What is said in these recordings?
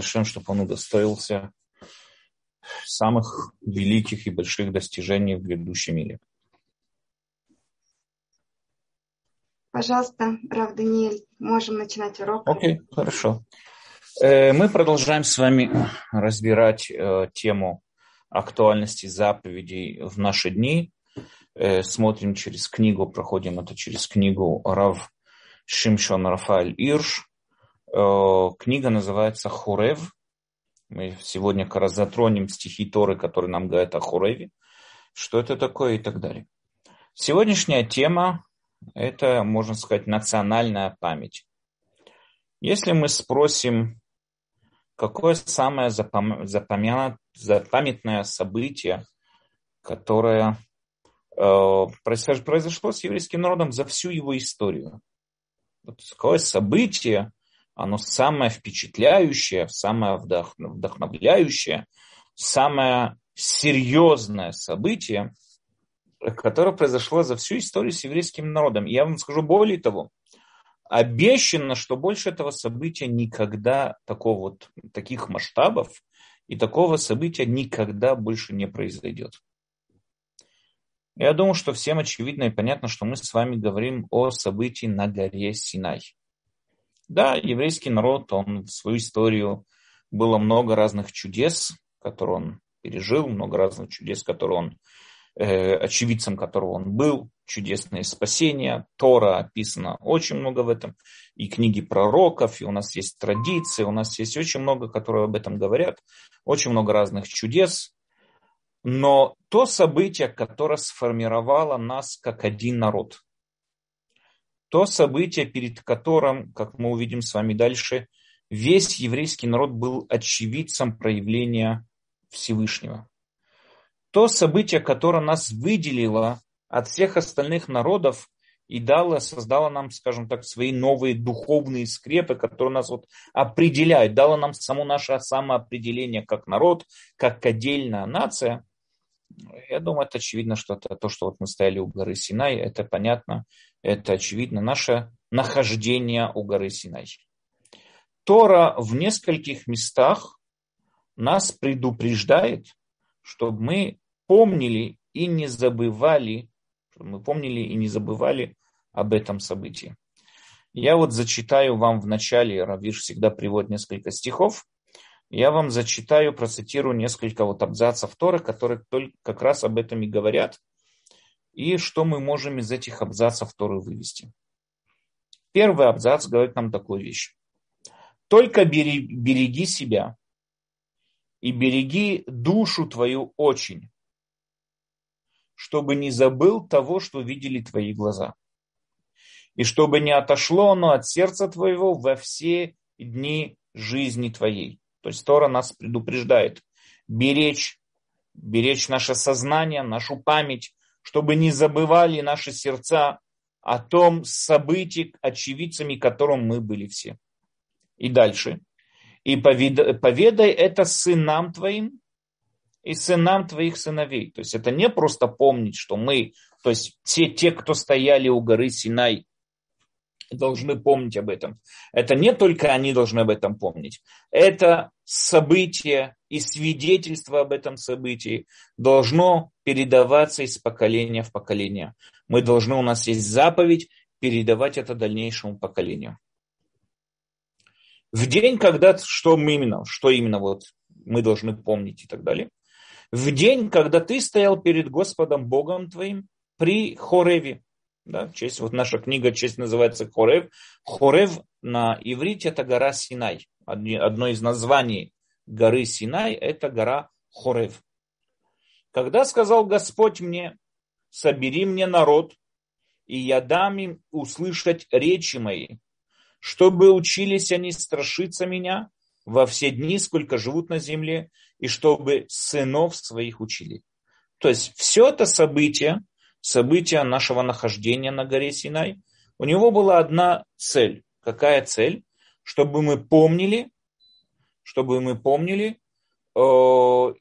Шем, чтобы он удостоился самых великих и больших достижений в грядущем мире. Пожалуйста, Рав Даниэль, можем начинать урок. Окей, okay, хорошо. Э, мы продолжаем с вами разбирать э, тему актуальности заповедей в наши дни. Э, смотрим через книгу, проходим это через книгу Рав Шимшон Рафаэль Ирш, книга называется Хурев. Мы сегодня как раз затронем стихи Торы, которые нам говорят о Хуреве, что это такое и так далее. Сегодняшняя тема – это, можно сказать, национальная память. Если мы спросим, какое самое запамятное событие, которое э, произошло с еврейским народом за всю его историю. Вот какое событие оно самое впечатляющее, самое вдохновляющее, самое серьезное событие, которое произошло за всю историю с еврейским народом. я вам скажу более того, обещано, что больше этого события никогда такого вот, таких масштабов и такого события никогда больше не произойдет. Я думаю, что всем очевидно и понятно, что мы с вами говорим о событии на горе Синай. Да, еврейский народ, он в свою историю было много разных чудес, которые он пережил, много разных чудес, которые он, э, очевидцем которого он был, чудесные спасения, Тора описано очень много в этом, и книги пророков, и у нас есть традиции, у нас есть очень много, которые об этом говорят, очень много разных чудес, но то событие, которое сформировало нас как один народ, то событие, перед которым, как мы увидим с вами дальше, весь еврейский народ был очевидцем проявления Всевышнего. То событие, которое нас выделило от всех остальных народов и дало, создало нам, скажем так, свои новые духовные скрепы, которые нас вот определяют, дало нам само наше самоопределение как народ, как отдельная нация. Я думаю, это очевидно, что это то, что вот мы стояли у горы Синай, это понятно, это очевидно наше нахождение у горы Синай. Тора в нескольких местах нас предупреждает, чтобы мы помнили и не забывали, чтобы мы помнили и не забывали об этом событии. Я вот зачитаю вам в начале, Равиш всегда приводит несколько стихов, я вам зачитаю, процитирую несколько вот абзацев Торы, которые только как раз об этом и говорят, и что мы можем из этих абзацев Торы вывести. Первый абзац говорит нам такую вещь. Только береги себя и береги душу твою очень, чтобы не забыл того, что видели твои глаза, и чтобы не отошло оно от сердца твоего во все дни жизни твоей. То есть Тора нас предупреждает беречь, беречь наше сознание, нашу память, чтобы не забывали наши сердца о том событии, очевидцами которым мы были все. И дальше. И поведай это сынам твоим и сынам твоих сыновей. То есть это не просто помнить, что мы, то есть те, те кто стояли у горы Синай, должны помнить об этом. Это не только они должны об этом помнить. Это событие и свидетельство об этом событии должно передаваться из поколения в поколение. Мы должны, у нас есть заповедь, передавать это дальнейшему поколению. В день, когда, что мы именно, что именно вот мы должны помнить и так далее. В день, когда ты стоял перед Господом Богом твоим при Хореве, да, честь, вот наша книга честь называется Хорев. Хорев на иврите это гора Синай. Одно из названий горы Синай это гора Хорев. Когда сказал Господь мне, собери мне народ, и я дам им услышать речи мои, чтобы учились они страшиться меня во все дни, сколько живут на земле, и чтобы сынов своих учили. То есть все это событие, события нашего нахождения на горе Синай, у него была одна цель. Какая цель? Чтобы мы помнили, чтобы мы помнили, э,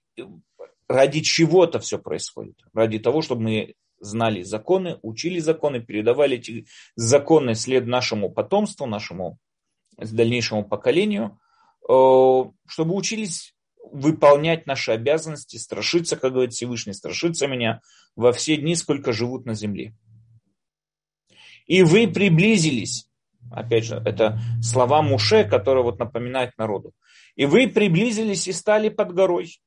ради чего это все происходит. Ради того, чтобы мы знали законы, учили законы, передавали эти законы след нашему потомству, нашему дальнейшему поколению, чтобы учились выполнять наши обязанности, страшиться, как говорит Всевышний, страшиться меня во все дни, сколько живут на земле. И вы приблизились, опять же, это слова Муше, которые вот напоминают народу. И вы приблизились и стали под горой,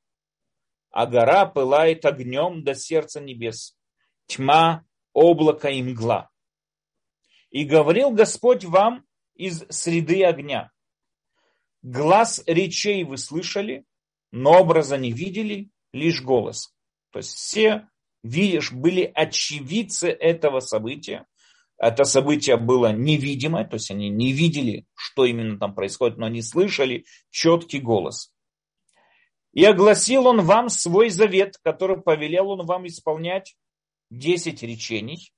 а гора пылает огнем до сердца небес, тьма, облако и мгла. И говорил Господь вам из среды огня. Глаз речей вы слышали, но образа не видели, лишь голос. То есть все, видишь, были очевидцы этого события. Это событие было невидимое, то есть они не видели, что именно там происходит, но они слышали четкий голос. И огласил он вам свой завет, который повелел он вам исполнять десять речений.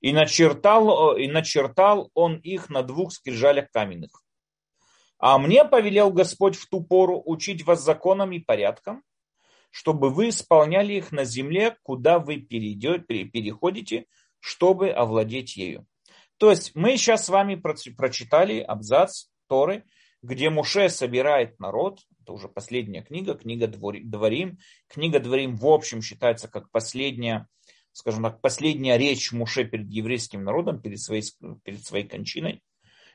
И начертал, и начертал он их на двух скрижалях каменных. А мне повелел Господь в ту пору учить вас законам и порядкам, чтобы вы исполняли их на земле, куда вы переходите, чтобы овладеть ею. То есть мы сейчас с вами прочитали абзац Торы, где Муше собирает народ, это уже последняя книга, книга Дворим. Книга Дворим в общем считается как последняя, скажем так, последняя речь Муше перед еврейским народом, перед своей, перед своей кончиной.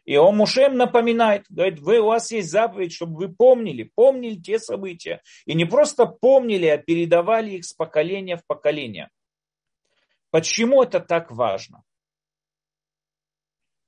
И он Мушем напоминает, говорит, вы, у вас есть заповедь, чтобы вы помнили, помнили те события. И не просто помнили, а передавали их с поколения в поколение. Почему это так важно?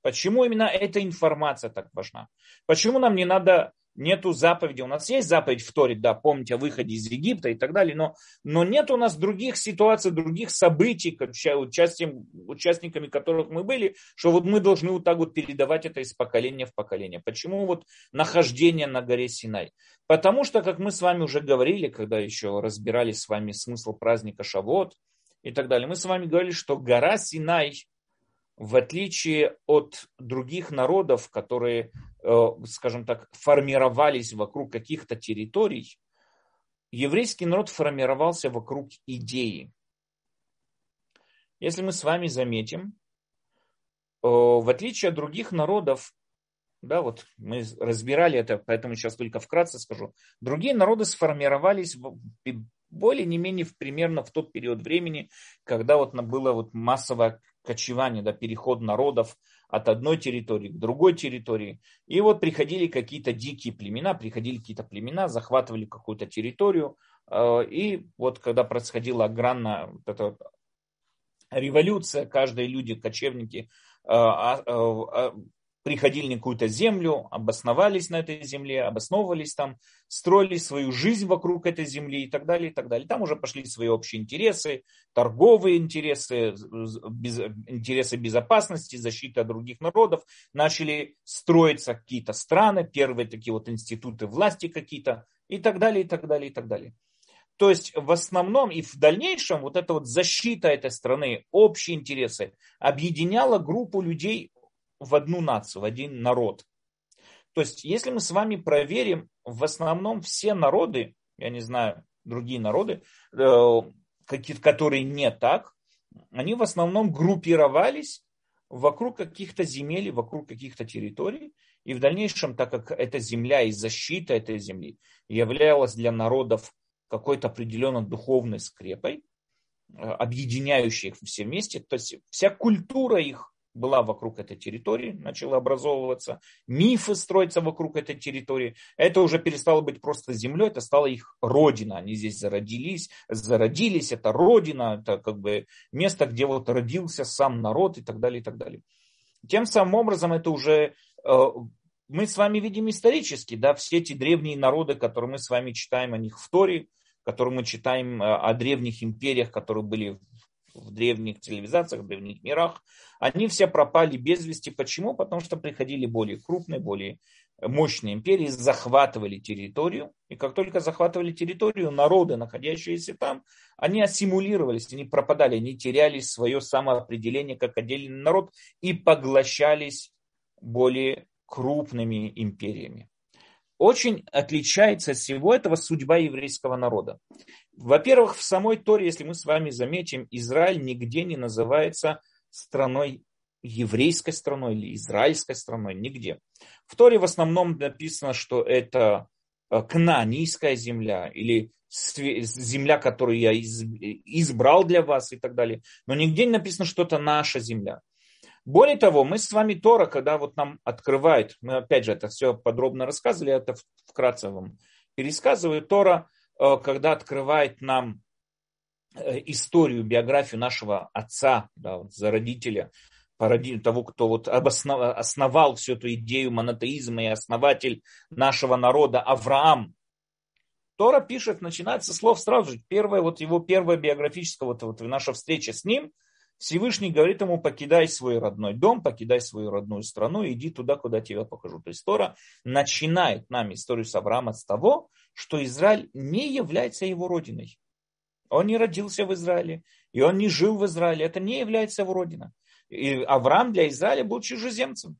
Почему именно эта информация так важна? Почему нам не надо нету заповеди. У нас есть заповедь в Торе, да, помните о выходе из Египта и так далее, но, но нет у нас других ситуаций, других событий, участием, участниками которых мы были, что вот мы должны вот так вот передавать это из поколения в поколение. Почему вот нахождение на горе Синай? Потому что, как мы с вами уже говорили, когда еще разбирали с вами смысл праздника Шавот и так далее, мы с вами говорили, что гора Синай в отличие от других народов, которые, скажем так, формировались вокруг каких-то территорий, еврейский народ формировался вокруг идеи. Если мы с вами заметим, э, в отличие от других народов, да, вот мы разбирали это, поэтому сейчас только вкратце скажу. Другие народы сформировались более не менее примерно в тот период времени, когда вот было вот массовое кочевание, да, переход народов от одной территории к другой территории. И вот приходили какие-то дикие племена, приходили какие-то племена, захватывали какую-то территорию. Э, и вот когда происходила огранная вот эта революция, каждые люди, кочевники, э, а, э, приходили на какую-то землю, обосновались на этой земле, обосновывались там, строили свою жизнь вокруг этой земли и так далее, и так далее. Там уже пошли свои общие интересы, торговые интересы, без, интересы безопасности, защиты других народов. Начали строиться какие-то страны, первые такие вот институты власти какие-то и так далее, и так далее, и так далее. То есть в основном и в дальнейшем вот эта вот защита этой страны, общие интересы объединяла группу людей в одну нацию, в один народ. То есть, если мы с вами проверим, в основном все народы, я не знаю, другие народы, э, которые не так, они в основном группировались вокруг каких-то земель, вокруг каких-то территорий. И в дальнейшем, так как эта земля и защита этой земли являлась для народов какой-то определенной духовной скрепой, э, объединяющей их все вместе, то есть вся культура их была вокруг этой территории, начала образовываться, мифы строятся вокруг этой территории. Это уже перестало быть просто землей, это стало их родина. Они здесь зародились, зародились, это родина, это как бы место, где вот родился сам народ и так далее, и так далее. Тем самым образом это уже э, мы с вами видим исторически, да, все эти древние народы, которые мы с вами читаем о них в Торе, которые мы читаем э, о древних империях, которые были в древних цивилизациях, в древних мирах, они все пропали без вести. Почему? Потому что приходили более крупные, более мощные империи, захватывали территорию. И как только захватывали территорию, народы, находящиеся там, они ассимулировались, они пропадали, они теряли свое самоопределение как отдельный народ и поглощались более крупными империями. Очень отличается от всего этого судьба еврейского народа. Во-первых, в самой Торе, если мы с вами заметим, Израиль нигде не называется страной еврейской страной или израильской страной, нигде. В Торе в основном написано, что это э, кнанийская земля или земля, которую я избрал для вас и так далее. Но нигде не написано, что это наша земля. Более того, мы с вами Тора, когда вот нам открывает, мы опять же это все подробно рассказывали, это вкратце вам пересказываю, Тора, когда открывает нам э, историю, биографию нашего отца, да, вот, зародителя, того, кто вот обоснов, основал всю эту идею монотеизма и основатель нашего народа Авраам. Тора пишет, начинается слов сразу же. Первое, вот его первая биографическая, вот, вот наша встреча с ним, Всевышний говорит ему, покидай свой родной дом, покидай свою родную страну, иди туда, куда тебя покажу. То есть Тора начинает нам историю с Авраама с того, что Израиль не является его родиной. Он не родился в Израиле, и он не жил в Израиле. Это не является его родина. И Авраам для Израиля был чужеземцем.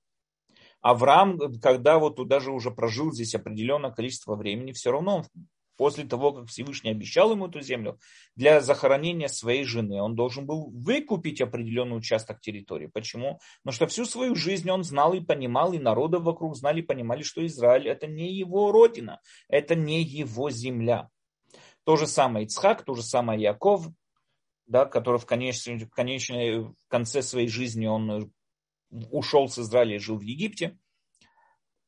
Авраам, когда вот даже уже прожил здесь определенное количество времени, все равно он после того, как Всевышний обещал ему эту землю, для захоронения своей жены он должен был выкупить определенный участок территории. Почему? Потому что всю свою жизнь он знал и понимал, и народы вокруг знали и понимали, что Израиль это не его родина, это не его земля. То же самое Ицхак, то же самое Яков, да, который в, конечном, в, конечном, в конце своей жизни он ушел с Израиля и жил в Египте.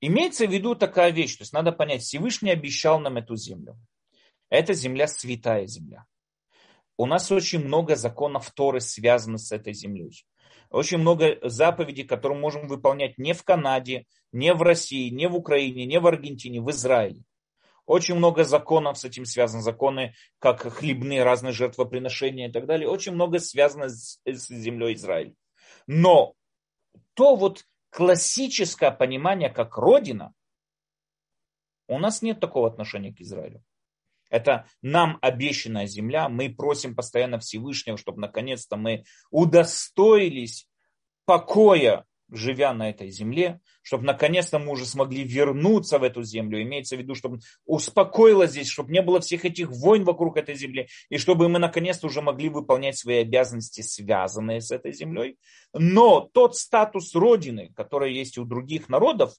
Имеется в виду такая вещь, то есть надо понять, Всевышний обещал нам эту землю. Эта земля святая земля. У нас очень много законов Торы связаны с этой землей. Очень много заповедей, которые можем выполнять не в Канаде, не в России, не в Украине, не в Аргентине, в Израиле. Очень много законов с этим связано. Законы, как хлебные разные жертвоприношения и так далее. Очень много связано с, с землей Израиля. Но то вот классическое понимание как родина, у нас нет такого отношения к Израилю. Это нам обещанная земля. Мы просим постоянно Всевышнего, чтобы наконец-то мы удостоились покоя живя на этой земле, чтобы наконец-то мы уже смогли вернуться в эту землю, имеется в виду, чтобы успокоилось здесь, чтобы не было всех этих войн вокруг этой земли, и чтобы мы наконец-то уже могли выполнять свои обязанности, связанные с этой землей. Но тот статус Родины, который есть у других народов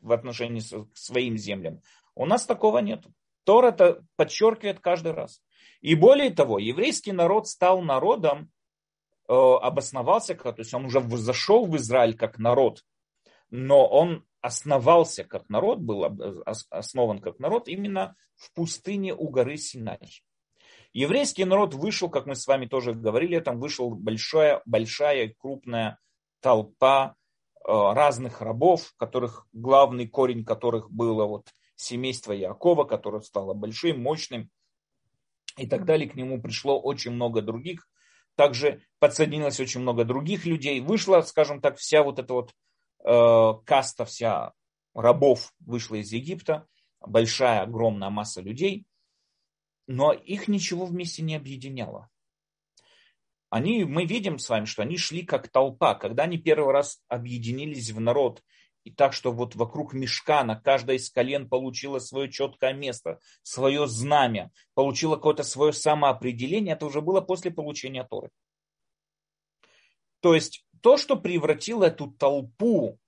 в отношении к своим землям, у нас такого нет. Тор это подчеркивает каждый раз. И более того, еврейский народ стал народом, обосновался, то есть он уже зашел в Израиль как народ, но он основался как народ, был основан как народ именно в пустыне у горы Синай. Еврейский народ вышел, как мы с вами тоже говорили, там вышел большая, большая крупная толпа э, разных рабов, которых главный корень которых было вот семейство Якова, которое стало большим, мощным и так далее. К нему пришло очень много других также подсоединилось очень много других людей. Вышла, скажем так, вся вот эта вот э, каста, вся рабов вышла из Египта, большая, огромная масса людей, но их ничего вместе не объединяло. Они, мы видим с вами, что они шли как толпа. Когда они первый раз объединились в народ и так, что вот вокруг мешкана каждая из колен получила свое четкое место, свое знамя, получила какое-то свое самоопределение, это уже было после получения Торы. То есть то, что превратило эту толпу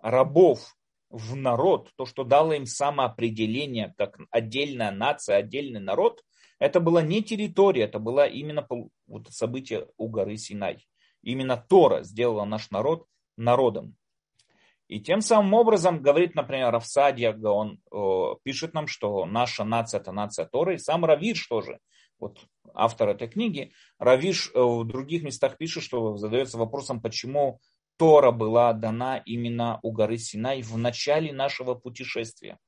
рабов в народ, то, что дало им самоопределение как отдельная нация, отдельный народ, это была не территория, это было именно вот событие у горы Синай. Именно Тора сделала наш народ народом. И тем самым образом говорит, например, Равсадья, он э, пишет нам, что наша нация это нация Торы. И сам Равиш тоже, вот автор этой книги, Равиш э, в других местах пишет, что задается вопросом, почему Тора была дана именно у горы Синай в начале нашего путешествия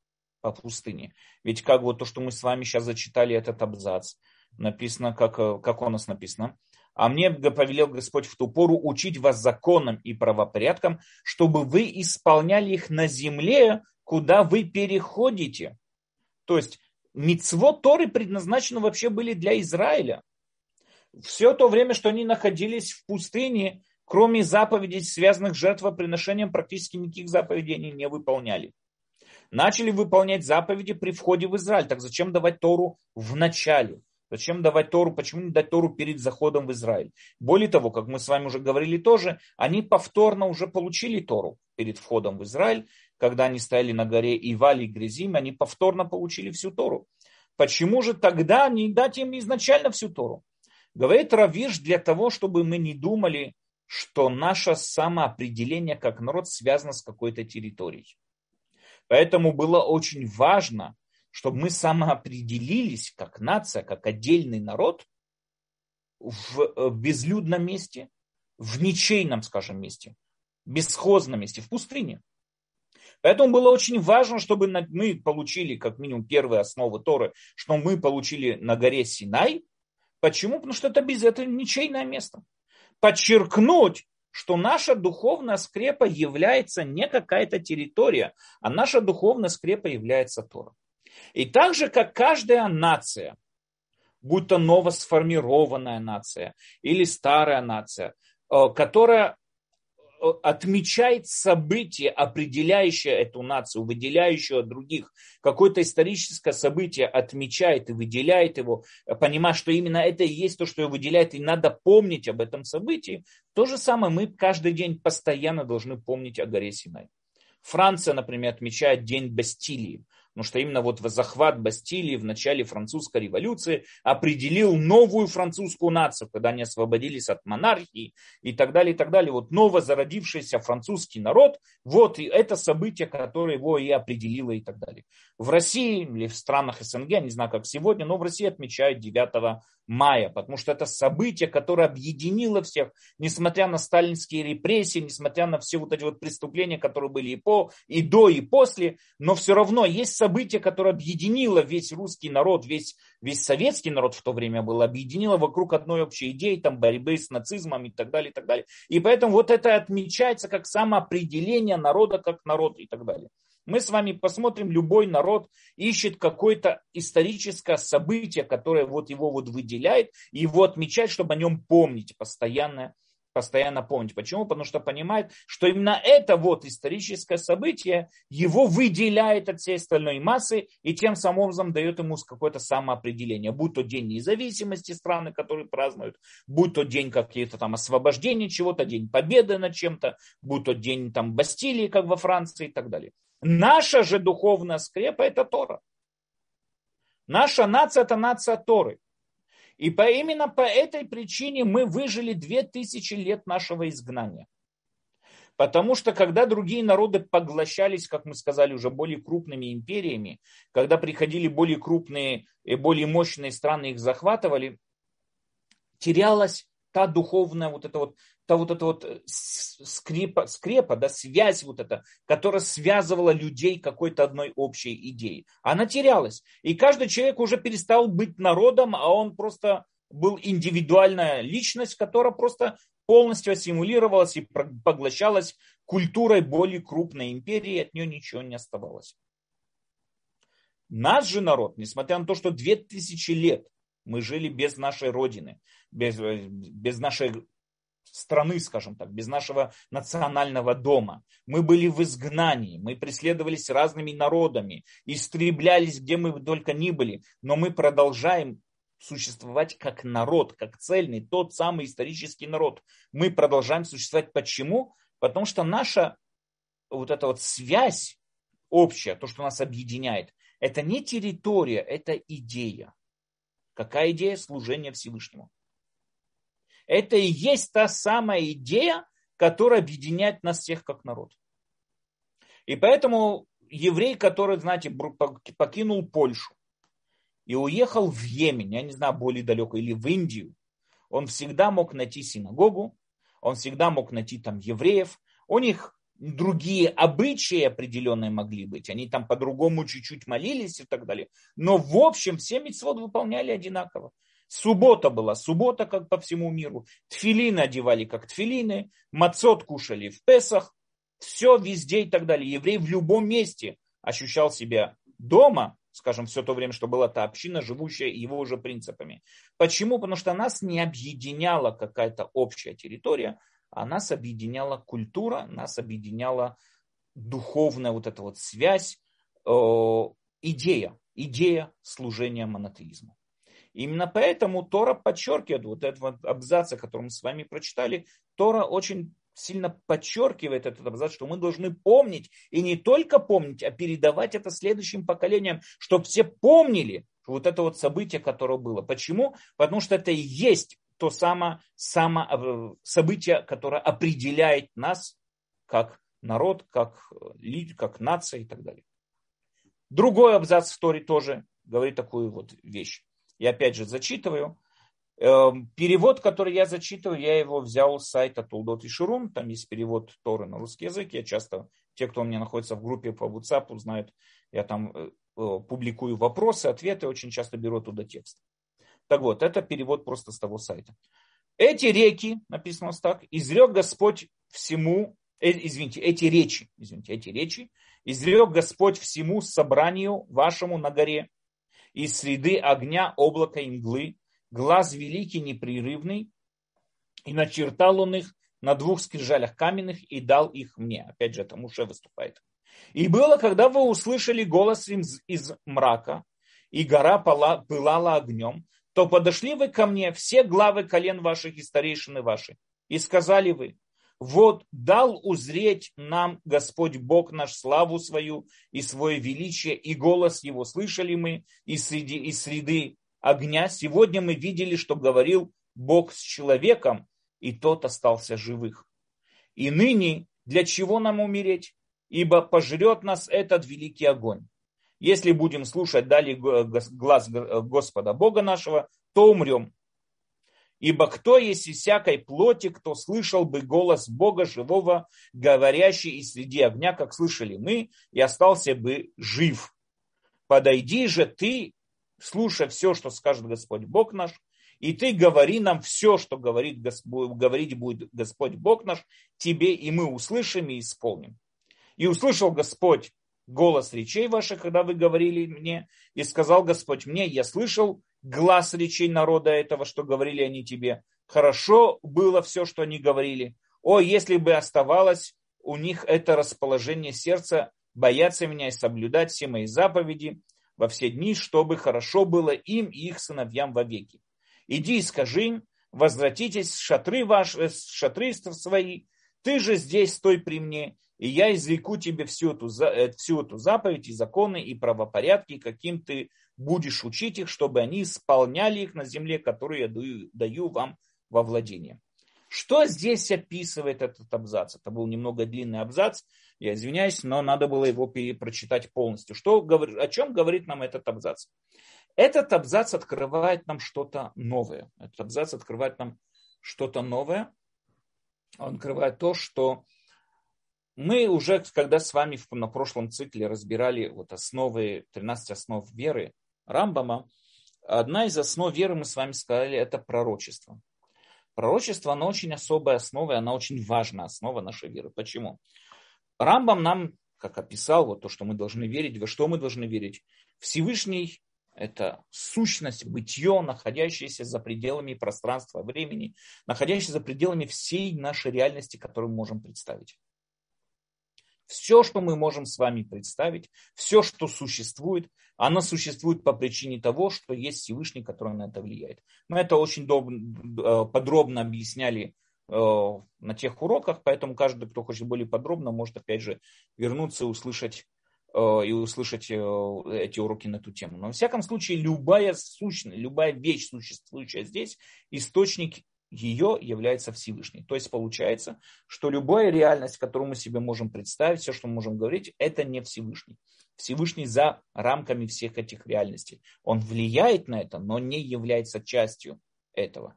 по пустыне. Ведь как вот то, что мы с вами сейчас зачитали этот абзац, написано, как, э, как у нас написано, а мне повелел Господь в ту пору учить вас законам и правопорядкам, чтобы вы исполняли их на земле, куда вы переходите. То есть мицво Торы предназначены вообще были для Израиля. Все то время, что они находились в пустыне, кроме заповедей, связанных с жертвоприношением, практически никаких заповедей они не выполняли. Начали выполнять заповеди при входе в Израиль. Так зачем давать Тору в начале? Зачем давать Тору? Почему не дать Тору перед заходом в Израиль? Более того, как мы с вами уже говорили тоже, они повторно уже получили Тору перед входом в Израиль, когда они стояли на горе Ивали и Грязим, они повторно получили всю Тору. Почему же тогда не дать им изначально всю Тору? Говорит Равиш для того, чтобы мы не думали, что наше самоопределение как народ связано с какой-то территорией. Поэтому было очень важно, чтобы мы самоопределились как нация, как отдельный народ в э, безлюдном месте, в ничейном, скажем, месте, бесхозном месте, в пустыне. Поэтому было очень важно, чтобы мы получили как минимум первые основы Торы, что мы получили на горе Синай. Почему? Потому что это без этого ничейное место. Подчеркнуть, что наша духовная скрепа является не какая-то территория, а наша духовная скрепа является Тора. И так же, как каждая нация, будь то новосформированная нация или старая нация, э, которая э, отмечает событие, определяющее эту нацию, выделяющее от других, какое-то историческое событие отмечает и выделяет его, понимая, что именно это и есть то, что его выделяет, и надо помнить об этом событии, то же самое мы каждый день постоянно должны помнить о горе Синай. Франция, например, отмечает День Бастилии. Потому что именно вот захват Бастилии в начале французской революции определил новую французскую нацию, когда они освободились от монархии и так далее, и так далее. Вот новозародившийся французский народ, вот и это событие, которое его и определило и так далее. В России или в странах СНГ, не знаю как сегодня, но в России отмечают 9 мая, потому что это событие, которое объединило всех, несмотря на сталинские репрессии, несмотря на все вот эти вот преступления, которые были и, по, и до, и после, но все равно есть событие, которое объединило весь русский народ, весь, весь советский народ в то время был, объединило вокруг одной общей идеи, там, борьбы с нацизмом и так далее, и так далее. И поэтому вот это отмечается как самоопределение народа как народ и так далее. Мы с вами посмотрим, любой народ ищет какое-то историческое событие, которое вот его вот выделяет, его отмечает, чтобы о нем помнить постоянно, постоянно помнить. Почему? Потому что понимает, что именно это вот историческое событие его выделяет от всей остальной массы и тем самым образом дает ему какое-то самоопределение. Будь то день независимости страны, которые празднуют, будь то день какие-то там освобождения чего-то, день победы над чем-то, будь то день там Бастилии, как во Франции и так далее. Наша же духовная скрепа – это Тора. Наша нация – это нация Торы. И по, именно по этой причине мы выжили две тысячи лет нашего изгнания. Потому что когда другие народы поглощались, как мы сказали, уже более крупными империями, когда приходили более крупные и более мощные страны, их захватывали, терялась та духовная вот эта вот, та вот эта вот э, скрепа, скрепа, да, связь вот эта, которая связывала людей какой-то одной общей идеей. Она терялась. И каждый человек уже перестал быть народом, а он просто был индивидуальная личность, которая просто полностью ассимулировалась и поглощалась культурой более крупной империи, от нее ничего не оставалось. Наш же народ, несмотря на то, что две тысячи лет мы жили без нашей родины, без, без нашей страны, скажем так, без нашего национального дома. Мы были в изгнании, мы преследовались разными народами, истреблялись где мы только ни были, но мы продолжаем существовать как народ, как цельный, тот самый исторический народ. Мы продолжаем существовать. Почему? Потому что наша вот эта вот связь общая, то, что нас объединяет, это не территория, это идея. Какая идея служения Всевышнему? Это и есть та самая идея, которая объединяет нас всех как народ. И поэтому еврей, который, знаете, покинул Польшу и уехал в Йемен, я не знаю, более далеко, или в Индию, он всегда мог найти синагогу, он всегда мог найти там евреев. У них другие обычаи определенные могли быть. Они там по-другому чуть-чуть молились и так далее. Но в общем все митцвот выполняли одинаково. Суббота была, суббота как по всему миру. Тфилины одевали как тфилины, мацот кушали в Песах. Все везде и так далее. Еврей в любом месте ощущал себя дома, скажем, все то время, что была та община, живущая его уже принципами. Почему? Потому что нас не объединяла какая-то общая территория, а нас объединяла культура, нас объединяла духовная вот эта вот связь, идея, идея служения монотеизму. Именно поэтому Тора подчеркивает вот этот вот абзац, который мы с вами прочитали, Тора очень сильно подчеркивает этот абзац, что мы должны помнить, и не только помнить, а передавать это следующим поколениям, чтобы все помнили вот это вот событие, которое было. Почему? Потому что это и есть то самое, самое э, событие, которое определяет нас как народ, как, лид, как нация и так далее. Другой абзац в Торе тоже говорит такую вот вещь. Я опять же зачитываю. Эм, перевод, который я зачитываю, я его взял с сайта Тулдот и Шурум. Там есть перевод Торы на русский язык. Я часто, те, кто у меня находится в группе по WhatsApp, знают, я там э, э, публикую вопросы, ответы, очень часто беру туда текст. Так вот, это перевод просто с того сайта. Эти реки, написано так, изрек Господь всему, э, извините, эти речи, извините, эти речи, изрек Господь всему собранию вашему на горе, из среды огня, облака и мглы, глаз великий, непрерывный, и начертал он их на двух скрижалях каменных и дал их мне. Опять же, это Муше выступает. И было, когда вы услышали голос из, из мрака, и гора пылала огнем, то подошли вы ко мне, все главы колен ваших и старейшины ваши, и сказали вы, вот дал узреть нам Господь Бог наш славу свою и свое величие, и голос его слышали мы из среди, из среды огня. Сегодня мы видели, что говорил Бог с человеком, и тот остался живых. И ныне для чего нам умереть? Ибо пожрет нас этот великий огонь. Если будем слушать далее глаз Господа Бога нашего, то умрем. Ибо кто есть из всякой плоти, кто слышал бы голос Бога живого, говорящий из среди огня, как слышали мы, и остался бы жив. Подойди же ты слушай все, что скажет Господь Бог наш, и ты говори нам все, что говорит говорить будет Господь Бог наш, тебе, и мы услышим и исполним. И услышал Господь голос речей ваших, когда вы говорили мне, и сказал Господь мне, я слышал глаз речей народа этого, что говорили они тебе. Хорошо было все, что они говорили. О, если бы оставалось у них это расположение сердца, бояться меня и соблюдать все мои заповеди, во все дни, чтобы хорошо было им и их сыновьям вовеки. Иди и скажи им, возвратитесь с шатры ваши, с шатры свои, ты же здесь стой при мне, и я извлеку тебе всю эту, э, всю эту заповедь и законы и правопорядки, каким ты будешь учить их, чтобы они исполняли их на земле, которую я даю, даю вам во владение. Что здесь описывает этот абзац? Это был немного длинный абзац, я извиняюсь, но надо было его прочитать полностью. Что, о чем говорит нам этот абзац? Этот абзац открывает нам что-то новое. Этот абзац открывает нам что-то новое. Он открывает то, что мы уже, когда с вами на прошлом цикле разбирали вот основы, 13 основ веры Рамбама, одна из основ веры, мы с вами сказали, это пророчество. Пророчество, оно очень особая основа, и она очень важная основа нашей веры. Почему? Рамбам нам, как описал, вот то, что мы должны верить, во что мы должны верить. Всевышний – это сущность, бытие, находящееся за пределами пространства, времени, находящееся за пределами всей нашей реальности, которую мы можем представить. Все, что мы можем с вами представить, все, что существует, оно существует по причине того, что есть Всевышний, который на это влияет. Мы это очень э, подробно объясняли Э, на тех уроках, поэтому каждый, кто хочет более подробно, может опять же вернуться и услышать э, и услышать эти уроки на эту тему. Но во всяком случае, любая сущность, любая вещь, существующая здесь, источник ее является Всевышний. То есть получается, что любая реальность, которую мы себе можем представить, все, что мы можем говорить, это не Всевышний. Всевышний за рамками всех этих реальностей. Он влияет на это, но не является частью этого.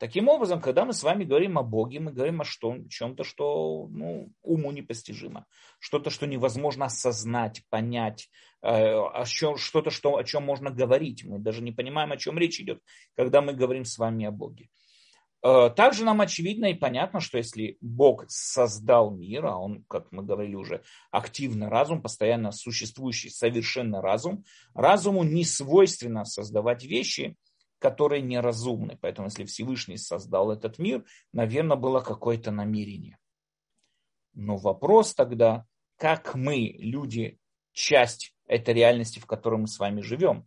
Таким образом, когда мы с вами говорим о Боге, мы говорим о чем-то, что ну, уму непостижимо, что-то, что невозможно осознать, понять, э, что-то, что, о чем можно говорить. Мы даже не понимаем, о чем речь идет, когда мы говорим с вами о Боге. Э, также нам очевидно и понятно, что если Бог создал мир, а он, как мы говорили уже, активный разум, постоянно существующий совершенный разум, разуму не свойственно создавать вещи – которые неразумны. Поэтому если Всевышний создал этот мир, наверное, было какое-то намерение. Но вопрос тогда, как мы, люди, часть этой реальности, в которой мы с вами живем,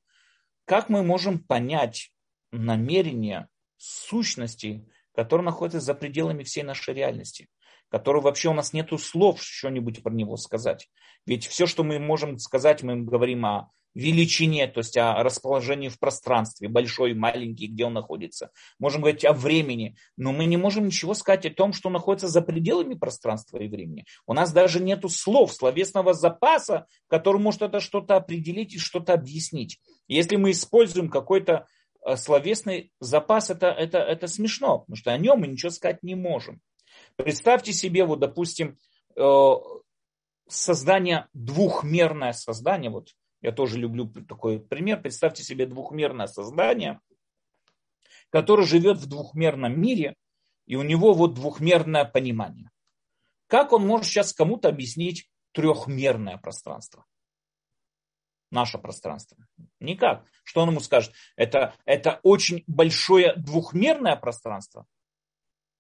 как мы можем понять намерения, сущности, которые находятся за пределами всей нашей реальности, которые вообще у нас нет слов что-нибудь про него сказать. Ведь все, что мы можем сказать, мы говорим о величине, то есть о расположении в пространстве, большой, маленький, где он находится. Можем говорить о времени, но мы не можем ничего сказать о том, что находится за пределами пространства и времени. У нас даже нет слов, словесного запаса, который может это что-то определить и что-то объяснить. Если мы используем какой-то словесный запас, это, это, это смешно, потому что о нем мы ничего сказать не можем. Представьте себе, вот, допустим, э, создание, двухмерное создание, вот я тоже люблю такой пример. Представьте себе двухмерное создание, которое живет в двухмерном мире, и у него вот двухмерное понимание. Как он может сейчас кому-то объяснить трехмерное пространство? Наше пространство. Никак. Что он ему скажет? Это, это очень большое двухмерное пространство.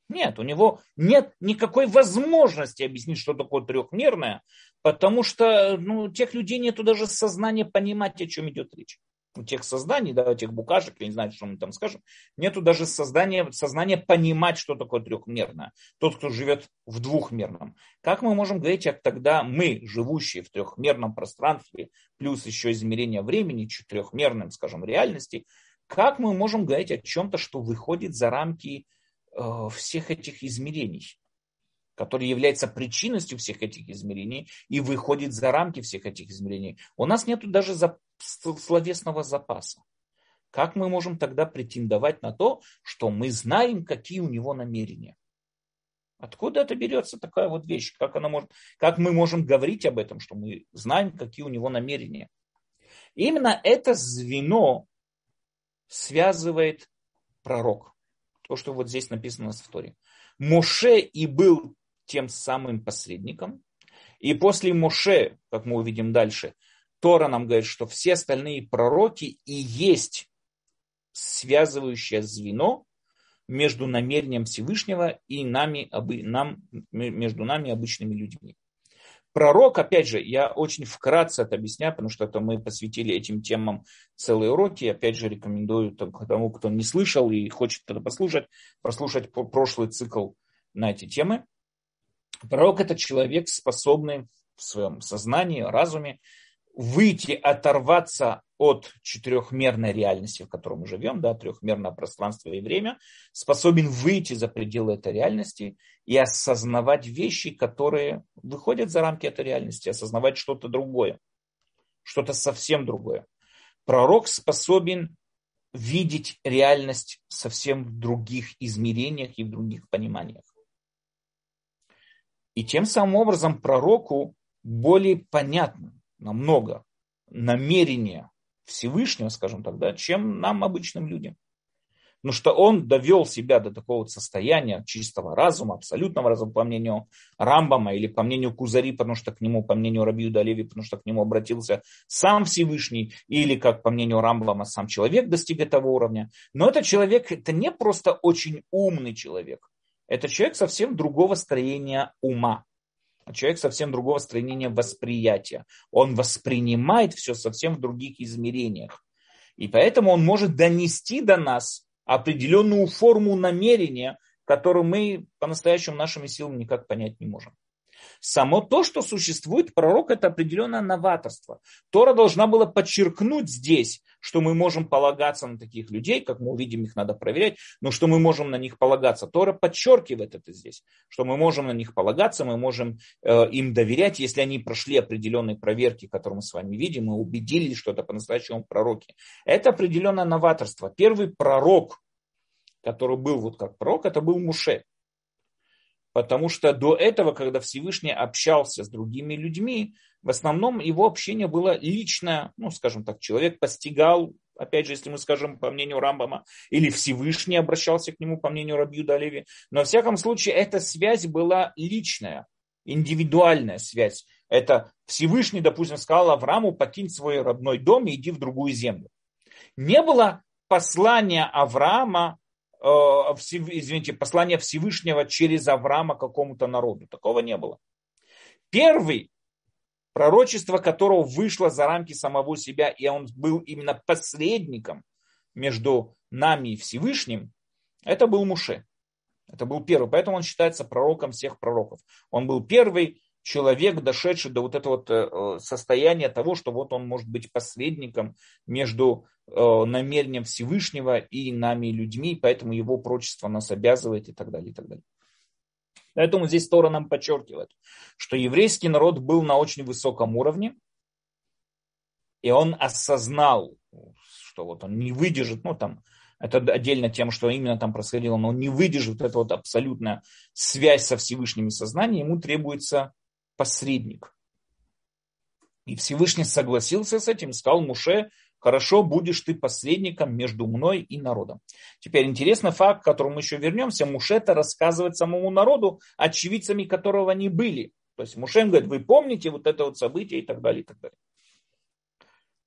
Нет, у него нет никакой возможности объяснить, что такое трехмерное, потому что ну, тех людей нет даже сознания понимать, о чем идет речь. Тех созданий, да, тех букашек, я не знаю, что мы там скажем, нету даже создания, сознания понимать, что такое трехмерное. Тот, кто живет в двухмерном. Как мы можем говорить, как тогда мы, живущие в трехмерном пространстве, плюс еще измерение времени, трехмерным, скажем, реальности, как мы можем говорить о чем-то, что выходит за рамки Э, всех этих измерений, который является причинностью всех этих измерений и выходит за рамки всех этих измерений. У нас нет даже словесного запаса. Как мы можем тогда претендовать на то, что мы знаем, какие у него намерения? Откуда это берется такая вот вещь? Как, она может, как мы можем говорить об этом, что мы знаем, какие у него намерения? Именно это звено связывает пророк то, что вот здесь написано в Торе. Моше и был тем самым посредником. И после Моше, как мы увидим дальше, Тора нам говорит, что все остальные пророки и есть связывающее звено между намерением Всевышнего и нами, нам, между нами обычными людьми. Пророк, опять же, я очень вкратце это объясняю, потому что это мы посвятили этим темам целые уроки. Опять же, рекомендую тому, кто не слышал и хочет это послушать, прослушать прошлый цикл на эти темы. Пророк – это человек, способный в своем сознании, разуме выйти, оторваться от четырехмерной реальности, в которой мы живем, да, трехмерное пространство и время, способен выйти за пределы этой реальности и осознавать вещи, которые выходят за рамки этой реальности, осознавать что-то другое, что-то совсем другое. Пророк способен видеть реальность совсем в других измерениях и в других пониманиях. И тем самым образом пророку более понятно, намного намерение Всевышнего, скажем так, да, чем нам, обычным людям. Потому что он довел себя до такого состояния чистого разума, абсолютного разума, по мнению Рамбама или по мнению Кузари, потому что к нему, по мнению Рабию Далеви, потому что к нему обратился сам Всевышний, или как по мнению Рамбама сам человек достиг этого уровня. Но этот человек, это не просто очень умный человек, это человек совсем другого строения ума человек совсем другого строения восприятия. Он воспринимает все совсем в других измерениях. И поэтому он может донести до нас определенную форму намерения, которую мы по-настоящему нашими силами никак понять не можем. Само то, что существует пророк, это определенное новаторство. Тора должна была подчеркнуть здесь, что мы можем полагаться на таких людей, как мы увидим, их надо проверять, но что мы можем на них полагаться. Тора подчеркивает это здесь, что мы можем на них полагаться, мы можем э, им доверять, если они прошли определенные проверки, которые мы с вами видим, и убедились, что это по-настоящему пророки. Это определенное новаторство. Первый пророк, который был вот как пророк, это был Муше. Потому что до этого, когда Всевышний общался с другими людьми, в основном его общение было личное, ну, скажем так, человек постигал, опять же, если мы скажем по мнению Рамбама, или Всевышний обращался к нему по мнению Рабью Далеви, но во всяком случае эта связь была личная, индивидуальная связь. Это Всевышний, допустим, сказал Аврааму, покинь свой родной дом и иди в другую землю. Не было послания Авраама извините, послание Всевышнего через Авраама какому-то народу. Такого не было. Первый, пророчество которого вышло за рамки самого себя, и он был именно посредником между нами и Всевышним, это был Муше. Это был первый. Поэтому он считается пророком всех пророков. Он был первый человек, дошедший до вот этого вот э, состояния того, что вот он может быть посредником между э, намерением Всевышнего и нами, людьми, поэтому его прочество нас обязывает и так далее, и так далее. Поэтому здесь Тора нам подчеркивает, что еврейский народ был на очень высоком уровне, и он осознал, что вот он не выдержит, ну там, это отдельно тем, что именно там происходило, но он не выдержит эту вот абсолютная связь со Всевышним сознанием, ему требуется посредник. И Всевышний согласился с этим, сказал Муше, хорошо, будешь ты посредником между мной и народом. Теперь интересный факт, к которому еще вернемся. Муше это рассказывает самому народу, очевидцами которого они были. То есть Муше говорит, вы помните вот это вот событие и так далее, и так далее.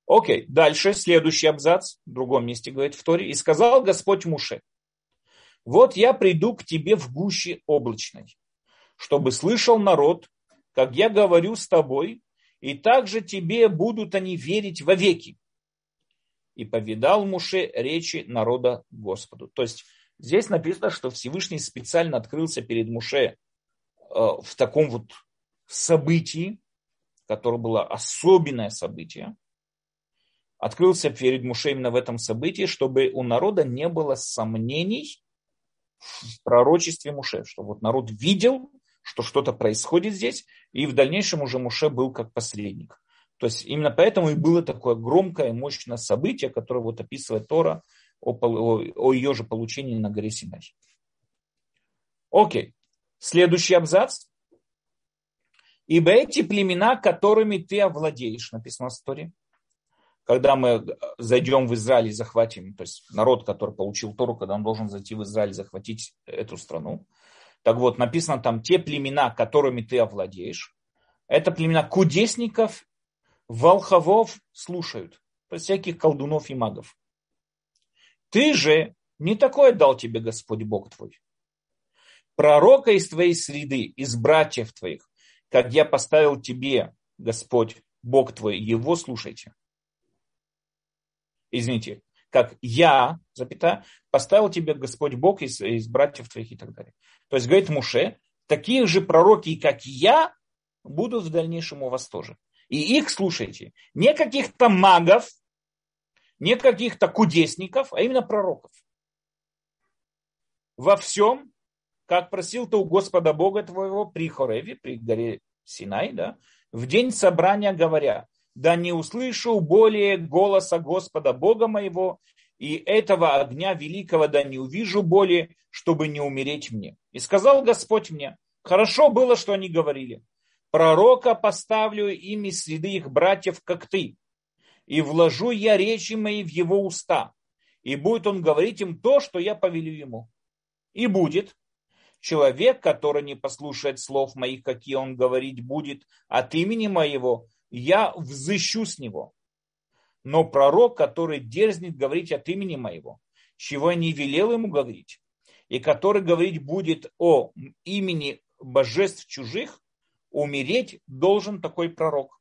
Окей, дальше, следующий абзац, в другом месте говорит в Торе. «И сказал Господь Муше, вот я приду к тебе в гуще облачной, чтобы слышал народ, как я говорю с тобой, и также тебе будут они верить вовеки. И повидал Муше речи народа Господу. То есть здесь написано, что Всевышний специально открылся перед Муше э, в таком вот событии, которое было особенное событие, открылся перед Муше именно в этом событии, чтобы у народа не было сомнений в пророчестве Муше, чтобы вот народ видел, что что-то происходит здесь, и в дальнейшем уже Муше был как посредник. То есть именно поэтому и было такое громкое, мощное событие, которое вот описывает Тора о, о, о ее же получении на горе Синай. Окей. Следующий абзац. Ибо эти племена, которыми ты овладеешь, написано в истории, когда мы зайдем в Израиль и захватим, то есть народ, который получил Тору, когда он должен зайти в Израиль захватить эту страну, так вот, написано там, те племена, которыми ты овладеешь, это племена кудесников, волховов слушают, всяких колдунов и магов. Ты же не такое дал тебе Господь Бог твой. Пророка из твоей среды, из братьев твоих, как я поставил тебе, Господь Бог твой, его слушайте. Извините, как я, запятая, поставил тебе Господь Бог из, из братьев твоих и так далее. То есть, говорит Муше, такие же пророки, как я, будут в дальнейшем у вас тоже. И их слушайте. Не каких-то магов, не каких-то кудесников, а именно пророков. Во всем, как просил ты у Господа Бога твоего при Хореве, при горе Синай, да, в день собрания говоря, да не услышу более голоса Господа Бога моего, и этого огня великого да не увижу более, чтобы не умереть мне. И сказал Господь мне, хорошо было, что они говорили, пророка поставлю ими среды их братьев, как ты, и вложу я речи мои в его уста, и будет он говорить им то, что я повелю ему. И будет человек, который не послушает слов моих, какие он говорить будет от имени моего, я взыщу с него. Но пророк, который дерзнет говорить от имени моего, чего я не велел ему говорить, и который говорить будет о имени божеств чужих, умереть должен такой пророк.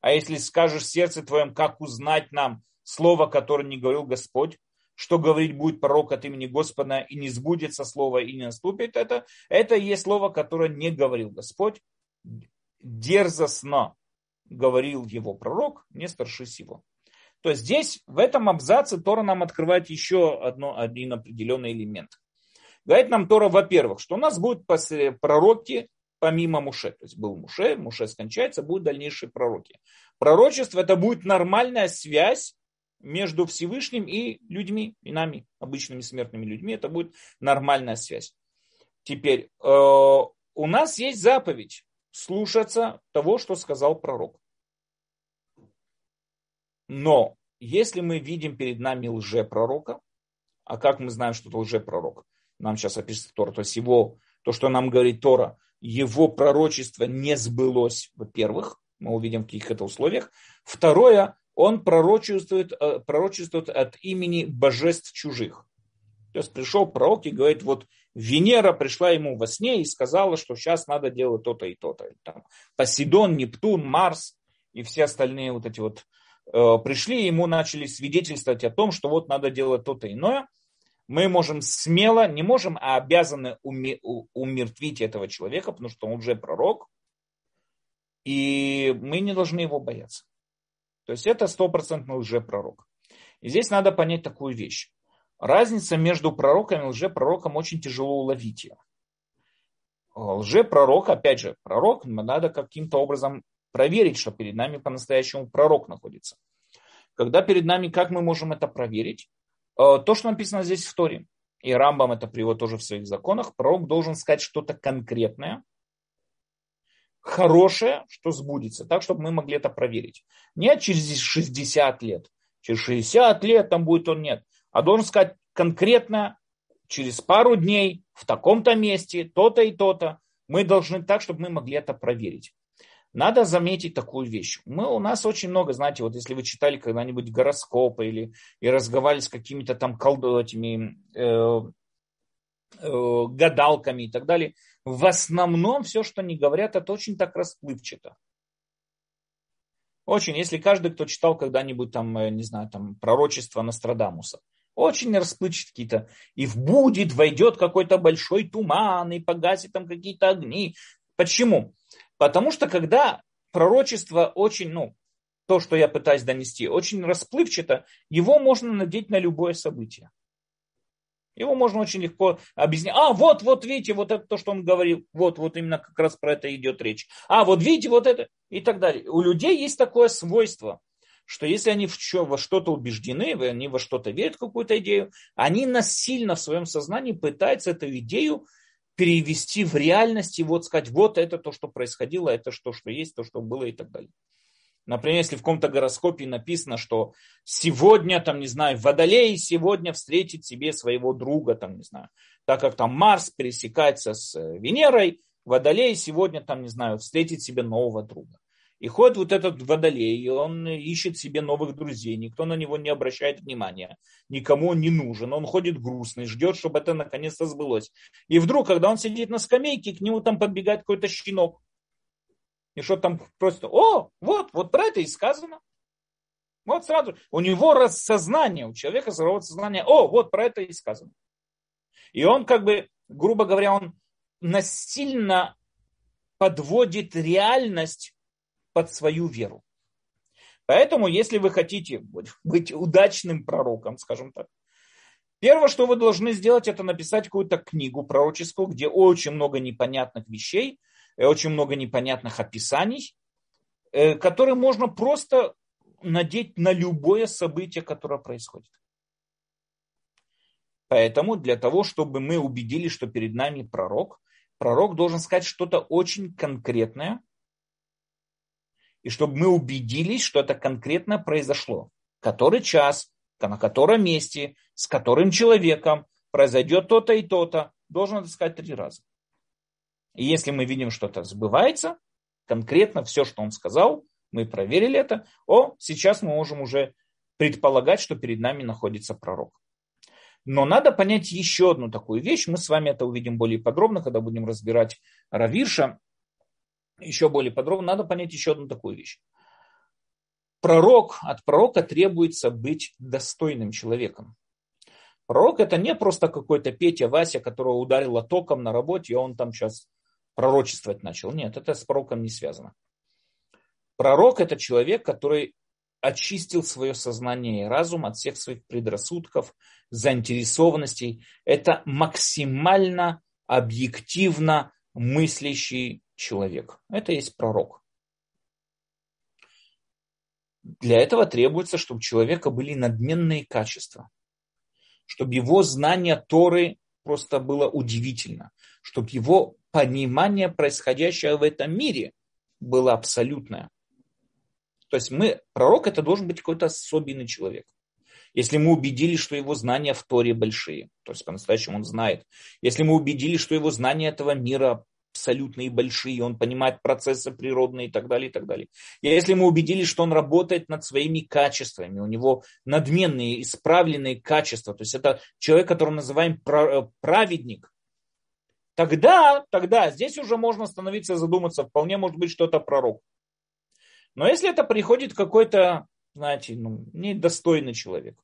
А если скажешь сердце твоем, как узнать нам слово, которое не говорил Господь, что говорить будет пророк от имени Господа, и не сбудется слово, и не наступит это, это и есть слово, которое не говорил Господь. Дерзостно говорил его пророк, не старшись его. То есть здесь, в этом абзаце, Тора нам открывает еще одно, один определенный элемент. Говорит нам Тора, во-первых, что у нас будут пророки помимо Муше. То есть был Муше, Муше скончается, будут дальнейшие пророки. Пророчество это будет нормальная связь между Всевышним и людьми, и нами, обычными смертными людьми. Это будет нормальная связь. Теперь, э, у нас есть заповедь слушаться того, что сказал пророк. Но если мы видим перед нами лжепророка, а как мы знаем, что это лжепророк? Нам сейчас опишется Тора, то есть его, то, что нам говорит Тора, его пророчество не сбылось, во-первых, мы увидим в каких это условиях. Второе, он пророчествует, э, пророчествует от имени божеств чужих. То есть пришел пророк и говорит, вот Венера пришла ему во сне и сказала, что сейчас надо делать то-то и то-то. Там Посейдон, Нептун, Марс и все остальные вот эти вот пришли, ему начали свидетельствовать о том, что вот надо делать то-то иное, мы можем смело, не можем, а обязаны умертвить этого человека, потому что он уже пророк, и мы не должны его бояться. То есть это стопроцентный лжепророк. И здесь надо понять такую вещь. Разница между пророком и лжепророком очень тяжело уловить ее. Лжепророк, опять же, пророк, надо каким-то образом проверить, что перед нами по-настоящему пророк находится. Когда перед нами, как мы можем это проверить? Э, то, что написано здесь в Торе, и Рамбам это приводит тоже в своих законах, пророк должен сказать что-то конкретное, хорошее, что сбудется, так, чтобы мы могли это проверить. Не через 60 лет, через 60 лет там будет он, нет, а должен сказать конкретно, через пару дней, в таком-то месте, то-то и то-то, мы должны так, чтобы мы могли это проверить. Надо заметить такую вещь. Мы, у нас очень много, знаете, вот если вы читали когда-нибудь гороскопы или и разговаривали с какими-то там колдоватями, э, э, гадалками и так далее, в основном все, что они говорят, это очень так расплывчато. Очень, если каждый, кто читал когда-нибудь там, э, не знаю, там пророчество Нострадамуса, очень расплывчато какие-то. И в будет, войдет какой-то большой туман, и погасит там какие-то огни. Почему? Потому что когда пророчество очень, ну, то, что я пытаюсь донести, очень расплывчато, его можно надеть на любое событие. Его можно очень легко объяснить. А, вот, вот, видите, вот это то, что он говорил. Вот, вот именно как раз про это идет речь. А, вот видите, вот это и так далее. У людей есть такое свойство, что если они в что, во что-то убеждены, они во что-то верят, какую-то идею, они насильно в своем сознании пытаются эту идею перевести в реальность и вот сказать, вот это то, что происходило, это то, что есть, то, что было и так далее. Например, если в каком-то гороскопе написано, что сегодня, там, не знаю, Водолей сегодня встретит себе своего друга, там, не знаю, так как там Марс пересекается с э, Венерой, Водолей сегодня, там, не знаю, встретит себе нового друга. И ходит вот этот водолей, и он ищет себе новых друзей, никто на него не обращает внимания, никому он не нужен, он ходит грустный, ждет, чтобы это наконец-то сбылось. И вдруг, когда он сидит на скамейке, к нему там подбегает какой-то щенок. И что там просто, о, вот, вот про это и сказано. Вот сразу, у него рассознание, у человека здоровое сознание, о, вот про это и сказано. И он как бы, грубо говоря, он насильно подводит реальность под свою веру. Поэтому, если вы хотите быть удачным пророком, скажем так, первое, что вы должны сделать, это написать какую-то книгу пророческую, где очень много непонятных вещей, очень много непонятных описаний, э, которые можно просто надеть на любое событие, которое происходит. Поэтому для того, чтобы мы убедились, что перед нами пророк, пророк должен сказать что-то очень конкретное, и чтобы мы убедились, что это конкретно произошло. Который час, на котором месте, с которым человеком произойдет то-то и то-то, должен это сказать три раза. И если мы видим, что это сбывается, конкретно все, что он сказал, мы проверили это, о, сейчас мы можем уже предполагать, что перед нами находится пророк. Но надо понять еще одну такую вещь. Мы с вами это увидим более подробно, когда будем разбирать Равирша еще более подробно, надо понять еще одну такую вещь. Пророк, от пророка требуется быть достойным человеком. Пророк это не просто какой-то Петя, Вася, которого ударило током на работе, и он там сейчас пророчествовать начал. Нет, это с пророком не связано. Пророк это человек, который очистил свое сознание и разум от всех своих предрассудков, заинтересованностей. Это максимально объективно мыслящий человек. Это есть пророк. Для этого требуется, чтобы у человека были надменные качества, чтобы его знание Торы просто было удивительно, чтобы его понимание происходящего в этом мире было абсолютное. То есть мы, пророк это должен быть какой-то особенный человек. Если мы убедились, что его знания в Торе большие, то есть по-настоящему он знает. Если мы убедились, что его знания этого мира абсолютные большие, он понимает процессы природные и так далее, и так далее. И если мы убедились, что он работает над своими качествами, у него надменные, исправленные качества, то есть это человек, которого называем э, праведник, тогда, тогда здесь уже можно становиться задуматься, вполне может быть, что это пророк. Но если это приходит какой-то знаете, ну, недостойный человек,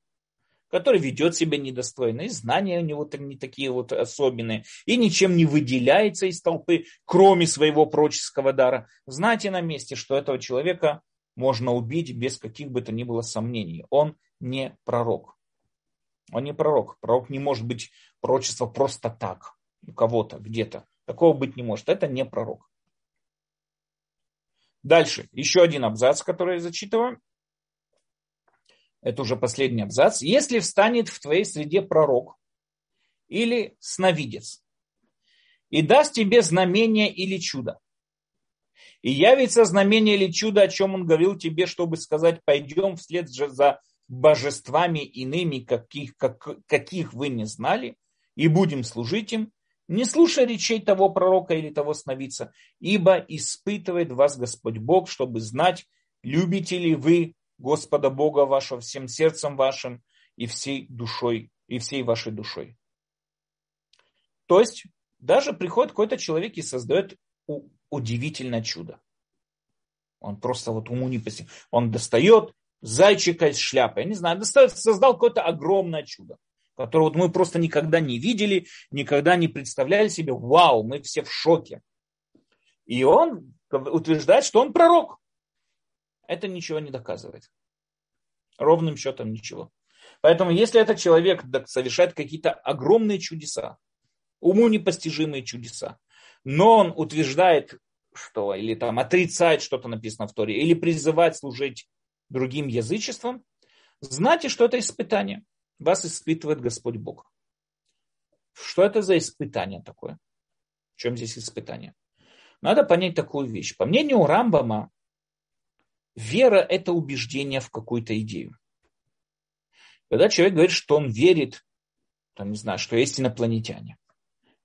который ведет себя недостойно, и знания у него не такие вот особенные, и ничем не выделяется из толпы, кроме своего пророческого дара. Знайте на месте, что этого человека можно убить без каких бы то ни было сомнений. Он не пророк. Он не пророк. Пророк не может быть пророчество просто так, у кого-то, где-то. Такого быть не может. Это не пророк. Дальше, еще один абзац, который я зачитываю. Это уже последний абзац. Если встанет в твоей среде пророк или сновидец и даст тебе знамение или чудо, и явится знамение или чудо, о чем он говорил тебе, чтобы сказать, пойдем вслед же за божествами иными, каких, как, каких вы не знали, и будем служить им, не слушай речей того пророка или того сновидца, ибо испытывает вас Господь Бог, чтобы знать, любите ли вы Господа Бога вашего всем сердцем вашим и всей душой, и всей вашей душой. То есть, даже приходит какой-то человек и создает удивительное чудо. Он просто вот уму не постиг. Он достает зайчика из шляпы. Я не знаю, достает, создал какое-то огромное чудо, которое вот мы просто никогда не видели, никогда не представляли себе. Вау, мы все в шоке. И он утверждает, что он пророк. Это ничего не доказывает. Ровным счетом ничего. Поэтому если этот человек совершает какие-то огромные чудеса, уму непостижимые чудеса, но он утверждает, что или там отрицает что-то написано в Торе, или призывает служить другим язычеством, знайте, что это испытание. Вас испытывает Господь Бог. Что это за испытание такое? В чем здесь испытание? Надо понять такую вещь. По мнению Рамбама, вера – это убеждение в какую-то идею. Когда человек говорит, что он верит, там, не знаю, что есть инопланетяне,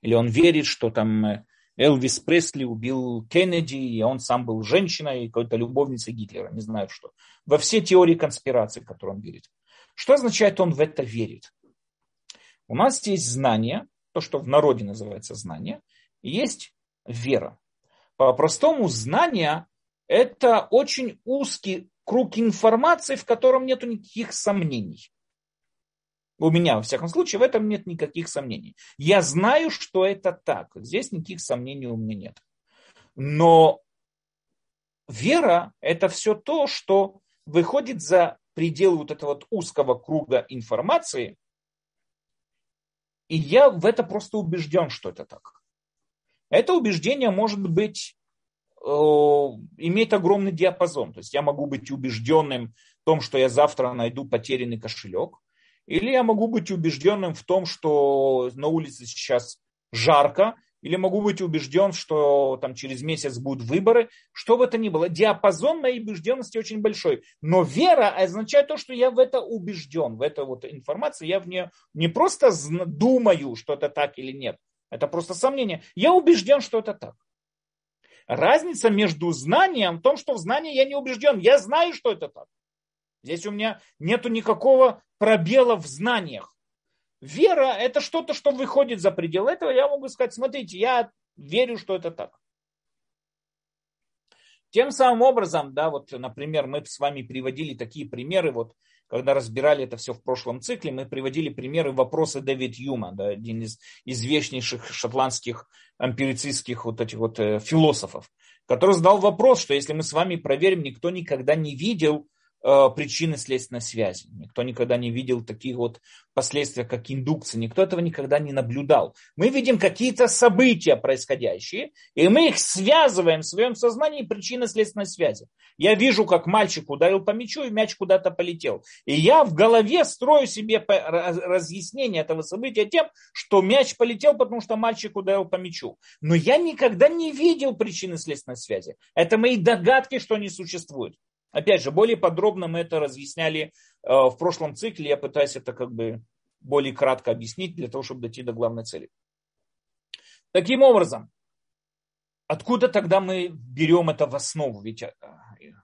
или он верит, что там э, Элвис Пресли убил Кеннеди, и он сам был женщиной, какой-то любовницей Гитлера, не знаю что. Во все теории конспирации, в которые он верит. Что означает, он в это верит? У нас есть знание, то, что в народе называется знание, и есть вера. По-простому, знание – это очень узкий круг информации, в котором нет никаких сомнений. У меня, во всяком случае, в этом нет никаких сомнений. Я знаю, что это так. Здесь никаких сомнений у меня нет. Но вера – это все то, что выходит за пределы вот этого вот узкого круга информации, и я в это просто убежден, что это так. Это убеждение может быть имеет огромный диапазон. То есть я могу быть убежденным в том, что я завтра найду потерянный кошелек, или я могу быть убежденным в том, что на улице сейчас жарко, или могу быть убежден, что там через месяц будут выборы. Что бы это ни было, диапазон моей убежденности очень большой. Но вера означает то, что я в это убежден, в эту вот информацию. Я в нее не просто думаю, что это так или нет. Это просто сомнение. Я убежден, что это так. Разница между знанием в том, что в знании я не убежден. Я знаю, что это так. Здесь у меня нету никакого пробела в знаниях. Вера – это что-то, что выходит за пределы этого. Я могу сказать, смотрите, я верю, что это так. Тем самым образом, да, вот, например, мы с вами приводили такие примеры, вот, когда разбирали это все в прошлом цикле, мы приводили примеры вопроса Дэвид Юма, да, один из известнейших шотландских эмпирицистских вот этих вот э, философов, который задал вопрос, что если мы с вами проверим, никто никогда не видел причины следственной связи. Никто никогда не видел таких вот последствий, как индукция. Никто этого никогда не наблюдал. Мы видим какие-то события происходящие, и мы их связываем в своем сознании причины следственной связи. Я вижу, как мальчик ударил по мячу, и мяч куда-то полетел. И я в голове строю себе разъяснение этого события тем, что мяч полетел, потому что мальчик ударил по мячу. Но я никогда не видел причины следственной связи. Это мои догадки, что они существуют. Опять же, более подробно мы это разъясняли э, в прошлом цикле. Я пытаюсь это как бы более кратко объяснить для того, чтобы дойти до главной цели. Таким образом, откуда тогда мы берем это в основу? Ведь э,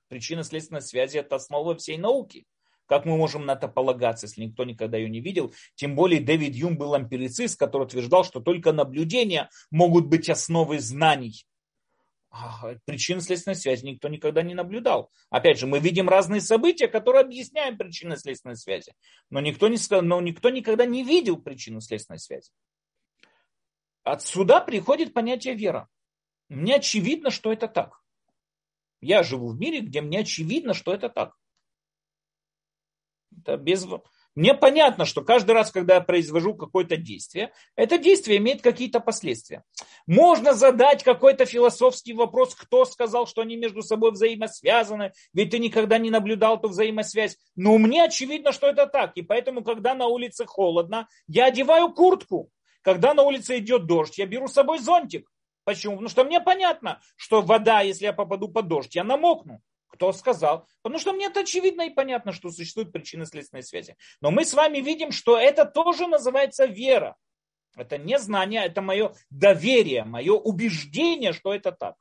причина следственной связи – это основа всей науки. Как мы можем на это полагаться, если никто никогда ее не видел? Тем более Дэвид Юм был эмпирицист, который утверждал, что только наблюдения могут быть основой знаний. А, причинно-следственной связи никто никогда не наблюдал. Опять же, мы видим разные события, которые объясняют причинно-следственной связи. Но никто, не, но никто никогда не видел причинно-следственной связи. Отсюда приходит понятие вера. Мне очевидно, что это так. Я живу в мире, где мне очевидно, что это так. Это без... Мне понятно, что каждый раз, когда я произвожу какое-то действие, это действие имеет какие-то последствия. Можно задать какой-то философский вопрос, кто сказал, что они между собой взаимосвязаны, ведь ты никогда не наблюдал эту взаимосвязь. Но мне очевидно, что это так. И поэтому, когда на улице холодно, я одеваю куртку. Когда на улице идет дождь, я беру с собой зонтик. Почему? Потому что мне понятно, что вода, если я попаду под дождь, я намокну. Кто сказал? Потому что мне это очевидно и понятно, что существуют причинно-следственные связи. Но мы с вами видим, что это тоже называется вера. Это не знание, это мое доверие, мое убеждение, что это так.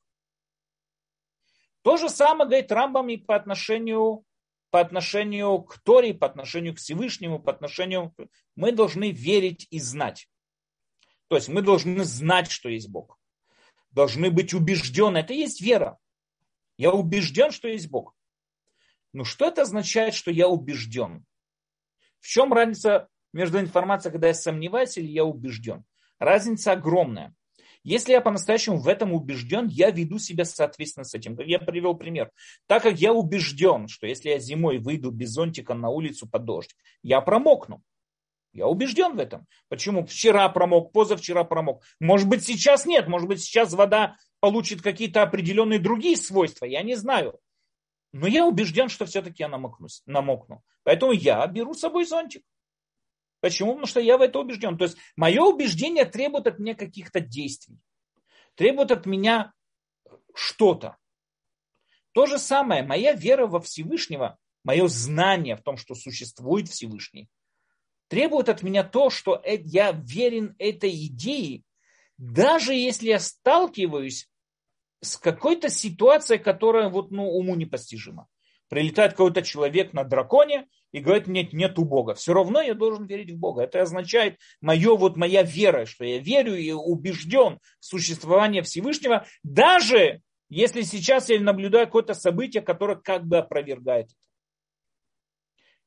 То же самое говорит Рамбам и по отношению, по отношению к Торе, по отношению к Всевышнему, по отношению... Мы должны верить и знать. То есть мы должны знать, что есть Бог. Должны быть убеждены. Это есть вера. Я убежден, что есть Бог. Но что это означает, что я убежден? В чем разница между информацией, когда я сомневаюсь или я убежден? Разница огромная. Если я по-настоящему в этом убежден, я веду себя соответственно с этим. Я привел пример. Так как я убежден, что если я зимой выйду без зонтика на улицу под дождь, я промокну. Я убежден в этом. Почему? Вчера промок, позавчера промок. Может быть, сейчас нет. Может быть, сейчас вода получит какие-то определенные другие свойства, я не знаю. Но я убежден, что все-таки я намокнусь, намокну. Поэтому я беру с собой зонтик. Почему? Потому что я в это убежден. То есть мое убеждение требует от меня каких-то действий. Требует от меня что-то. То же самое, моя вера во Всевышнего, мое знание в том, что существует Всевышний, требует от меня то, что я верен этой идее, даже если я сталкиваюсь с какой-то ситуацией, которая вот, ну, уму непостижима. Прилетает какой-то человек на драконе и говорит, нет, нету Бога. Все равно я должен верить в Бога. Это означает мое, вот моя вера, что я верю и убежден в существование Всевышнего, даже если сейчас я наблюдаю какое-то событие, которое как бы опровергает это.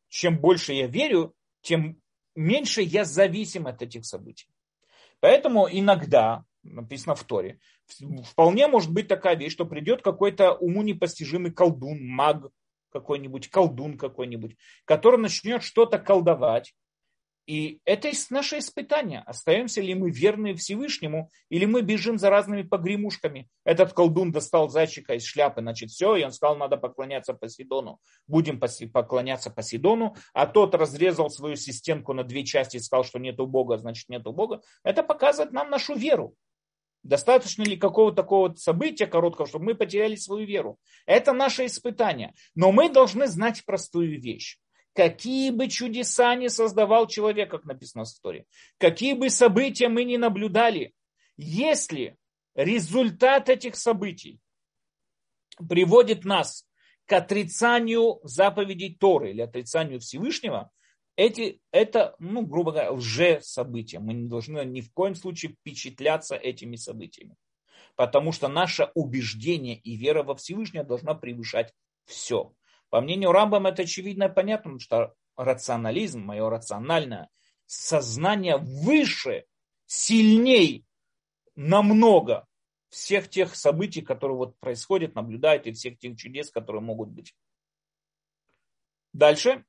Чем больше я верю, тем меньше я зависим от этих событий. Поэтому иногда написано в Торе. Вполне может быть такая вещь, что придет какой-то уму непостижимый колдун, маг какой-нибудь, колдун какой-нибудь, который начнет что-то колдовать, и это наше испытание. Остаемся ли мы верны Всевышнему, или мы бежим за разными погремушками. Этот колдун достал зайчика из шляпы, значит, все, и он сказал, надо поклоняться Посейдону. Будем поклоняться Посейдону. А тот разрезал свою системку на две части и сказал, что нету Бога, значит, нету Бога. Это показывает нам нашу веру. Достаточно ли какого-то такого события короткого, чтобы мы потеряли свою веру? Это наше испытание. Но мы должны знать простую вещь какие бы чудеса ни создавал человек, как написано в истории, какие бы события мы ни наблюдали, если результат этих событий приводит нас к отрицанию заповедей Торы или отрицанию Всевышнего, эти, это, ну, грубо говоря, лже-события. Мы не должны ни в коем случае впечатляться этими событиями. Потому что наше убеждение и вера во Всевышнего должна превышать все. По мнению Рамбам это очевидно и понятно, потому что рационализм, мое рациональное сознание выше, сильней намного всех тех событий, которые вот происходят, наблюдают, и всех тех чудес, которые могут быть. Дальше.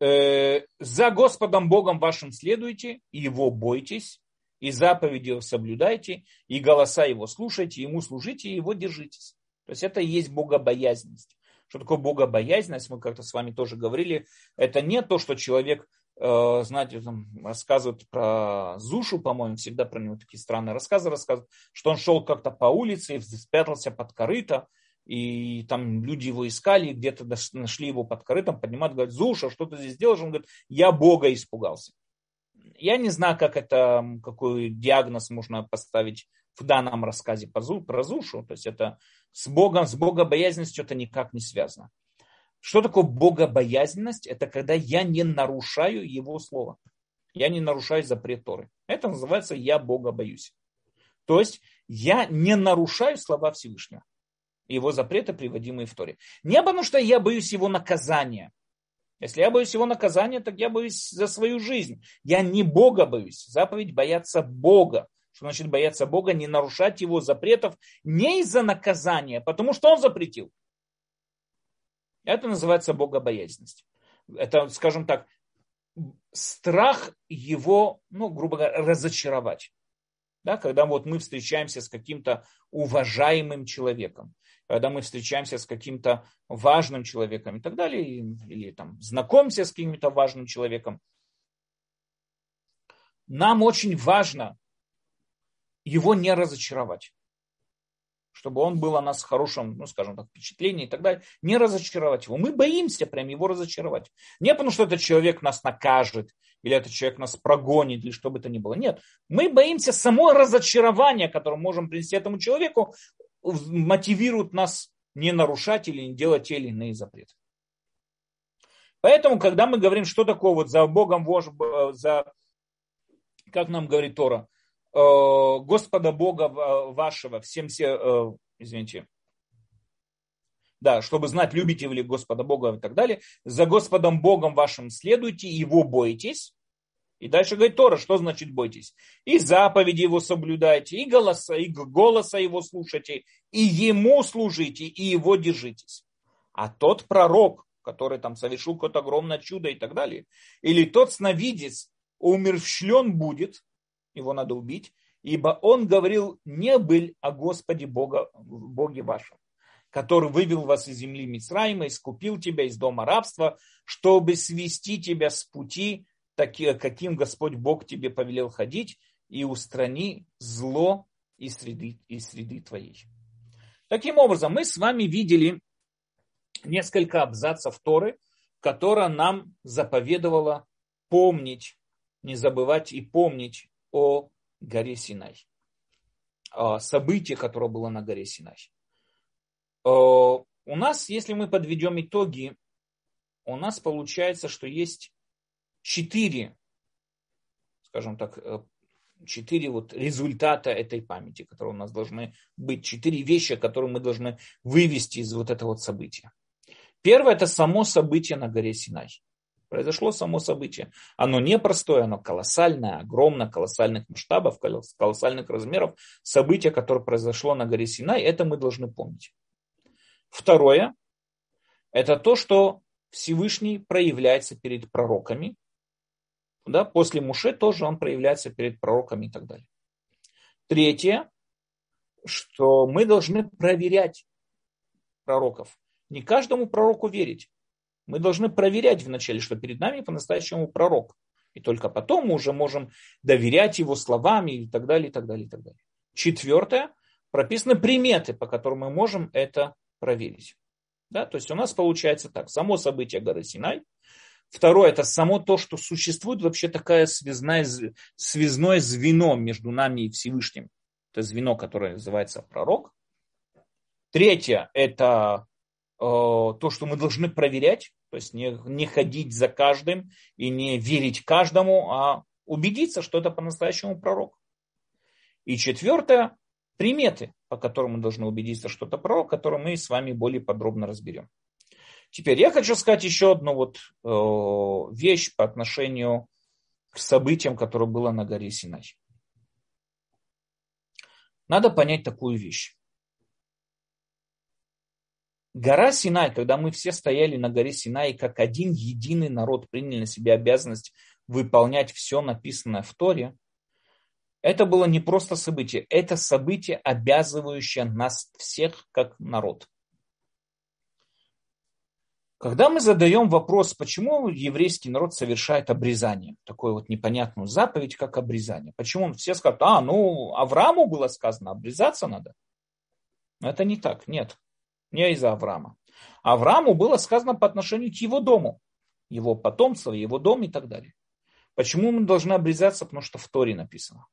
Э, за Господом Богом вашим следуйте, и Его бойтесь, и заповеди соблюдайте, и голоса Его слушайте, Ему служите, и Его держитесь. То есть это и есть богобоязненность. Что такое богобоязненность, мы как-то с вами тоже говорили, это не то, что человек, э, знаете, там, рассказывает про Зушу, по-моему, всегда про него такие странные рассказы рассказывают, что он шел как-то по улице и спрятался под корыто, и там люди его искали, где-то нашли его под корытом, поднимают, говорят, Зуша, что ты здесь делаешь? Он говорит, я Бога испугался. Я не знаю, как это, какой диагноз можно поставить в данном рассказе про Зушу. То есть это с Богом, с богобоязненностью это никак не связано. Что такое богобоязненность? Это когда я не нарушаю его слова. Я не нарушаю запрет Торы. Это называется «я Бога боюсь». То есть я не нарушаю слова Всевышнего, его запреты, приводимые в Торе. Не потому что я боюсь его наказания. Если я боюсь его наказания, так я боюсь за свою жизнь. Я не Бога боюсь. Заповедь бояться Бога. Что значит бояться Бога? Не нарушать его запретов не из-за наказания, потому что он запретил. Это называется богобоязненность. Это, скажем так, страх его, ну, грубо говоря, разочаровать. Да, когда вот мы встречаемся с каким-то уважаемым человеком, когда мы встречаемся с каким-то важным человеком и так далее, или, там знакомимся с каким-то важным человеком, нам очень важно его не разочаровать чтобы он был о нас хорошем, ну, скажем так, впечатлении и так далее, не разочаровать его. Мы боимся прям его разочаровать. Не потому, что этот человек нас накажет, или этот человек нас прогонит, или что бы то ни было. Нет, мы боимся само разочарования, которое можем принести этому человеку, мотивирует нас не нарушать или не делать те или иные запреты. Поэтому, когда мы говорим, что такое вот за Богом, за, как нам говорит Тора, Э, Господа Бога э, вашего, всем все, э, извините, да, чтобы знать, любите ли Господа Бога и так далее, за Господом Богом вашим следуйте, его бойтесь. И дальше говорит Тора, что значит бойтесь? И заповеди его соблюдайте, и голоса, и голоса его слушайте, и ему служите, и его держитесь. А тот пророк, который там совершил какое-то огромное чудо и так далее, или тот сновидец умерщвлен будет, его надо убить, ибо он говорил не быль о Господе Бога, Боге вашем, который вывел вас из земли Мицраима, искупил тебя из дома рабства, чтобы свести тебя с пути, таки, каким Господь Бог тебе повелел ходить, и устрани зло из среды, из среды твоей. Таким образом, мы с вами видели несколько абзацев Торы, которая нам заповедовала помнить, не забывать и помнить о горе Синай. Событие, которое было на горе Синай. У нас, если мы подведем итоги, у нас получается, что есть четыре, скажем так, э, четыре вот результата этой памяти, которые у нас должны быть, четыре вещи, которые мы должны вывести из вот этого вот события. Первое – это само событие на горе Синай. Произошло само событие. Оно непростое, оно колоссальное, огромное, колоссальных масштабов, колоссальных размеров. Событие, которое произошло на горе Синай, это мы должны помнить. Второе, это то, что Всевышний проявляется перед пророками. Да, после Муше тоже он проявляется перед пророками и так далее. Третье, что мы должны проверять пророков. Не каждому пророку верить. Мы должны проверять вначале, что перед нами по-настоящему пророк. И только потом мы уже можем доверять его словам и так далее, и так далее, и так далее. Четвертое. Прописаны приметы, по которым мы можем это проверить. Да? То есть у нас получается так. Само событие горы Синай. Второе, это само то, что существует вообще такая связная, связное звено между нами и Всевышним. Это звено, которое называется пророк. Третье, это то, что мы должны проверять, то есть не, не ходить за каждым и не верить каждому, а убедиться, что это по-настоящему пророк. И четвертое, приметы, по которым мы должны убедиться, что это пророк, которые мы с вами более подробно разберем. Теперь я хочу сказать еще одну вот э, вещь по отношению к событиям, которые было на горе Синай. Надо понять такую вещь. Гора Синай, когда мы все стояли на горе Синай, как один единый народ приняли на себя обязанность выполнять все написанное в Торе, это было не просто событие, это событие, обязывающее нас всех как народ. Когда мы задаем вопрос, почему еврейский народ совершает обрезание, такую вот непонятную заповедь, как обрезание, почему он все скажут, а, ну, Аврааму было сказано, обрезаться надо. Но это не так, нет не из-за Авраама. Аврааму было сказано по отношению к его дому, его потомству, его дом и так далее. Почему мы должны обрезаться? Потому что в Торе написано.